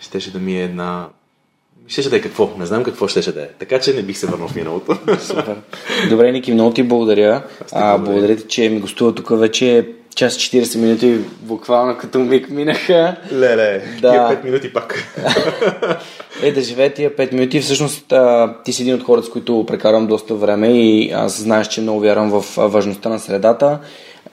щеше да ми е една ще да е какво. Не знам какво ще да е. Така че не бих се върнал в миналото. Супер. Добре, Ники, много ти благодаря. А, благодаря ти, че ми гостува тук вече час 40 минути, буквално като миг минаха. Леле, да. тия 5 минути пак. е, да живее тия 5 минути. Всъщност, а, ти си един от хората, с които прекарвам доста време и аз знаеш, че много вярвам в важността на средата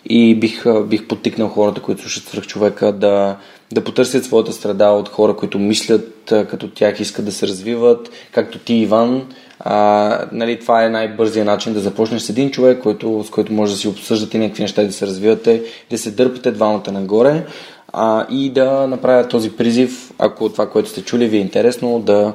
и бих, бих подтикнал хората, които слушат свръх човека да, да потърсят своята среда от хора, които мислят като тях, искат да се развиват, както ти, Иван. А, нали, това е най-бързия начин да започнеш с един човек, който, с който може да си обсъждате някакви неща, да се развивате, да се дърпате двамата нагоре а, и да направя този призив, ако това, което сте чули ви е интересно, да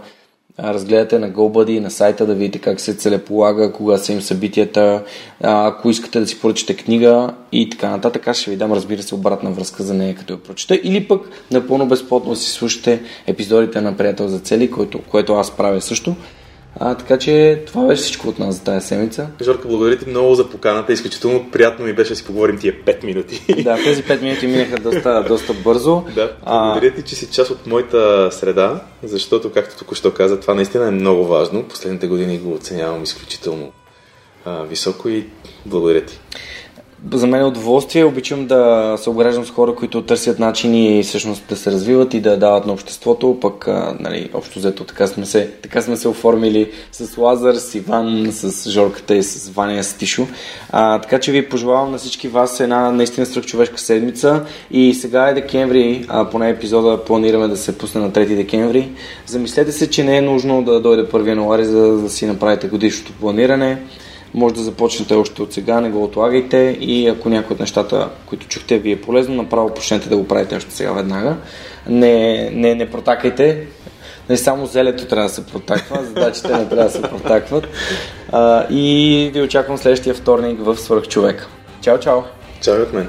разгледате на GoBuddy на сайта да видите как се целеполага, кога са им събитията, ако искате да си поръчате книга и така нататък. Ще ви дам, разбира се, обратна връзка за нея, като я прочета. Или пък напълно безплатно си слушате епизодите на Приятел за цели, което, което аз правя също. А, така че това беше всичко от нас за тази седмица. Жорка, благодаря ти много за поканата. Изключително приятно ми беше да си поговорим тия 5 минути. Да, тези 5 минути минаха доста, доста бързо. Да, благодаря ти, че си част от моята среда, защото, както току-що каза, това наистина е много важно. Последните години го оценявам изключително а, високо и благодаря ти. За мен е удоволствие. Обичам да се обграждам с хора, които търсят начини всъщност да се развиват и да дават на обществото. Пък, нали, общо взето, така сме, се, така сме се оформили с Лазар, с Иван, с Жорката и с Ваня, с Тишо. А, така че ви пожелавам на всички вас една наистина свръхчовешка седмица. И сега е декември, а поне епизода планираме да се пусне на 3 декември. Замислете се, че не е нужно да дойде 1 януари, за да си направите годишното планиране може да започнете още от сега, не го отлагайте и ако някои от нещата, които чухте ви е полезно, направо почнете да го правите още сега веднага. Не, не, не протакайте, не само зелето трябва да се протаква, задачите не трябва да се протакват. А, и ви очаквам следващия вторник в Свърхчовека. Чао, чао! Чао от мен!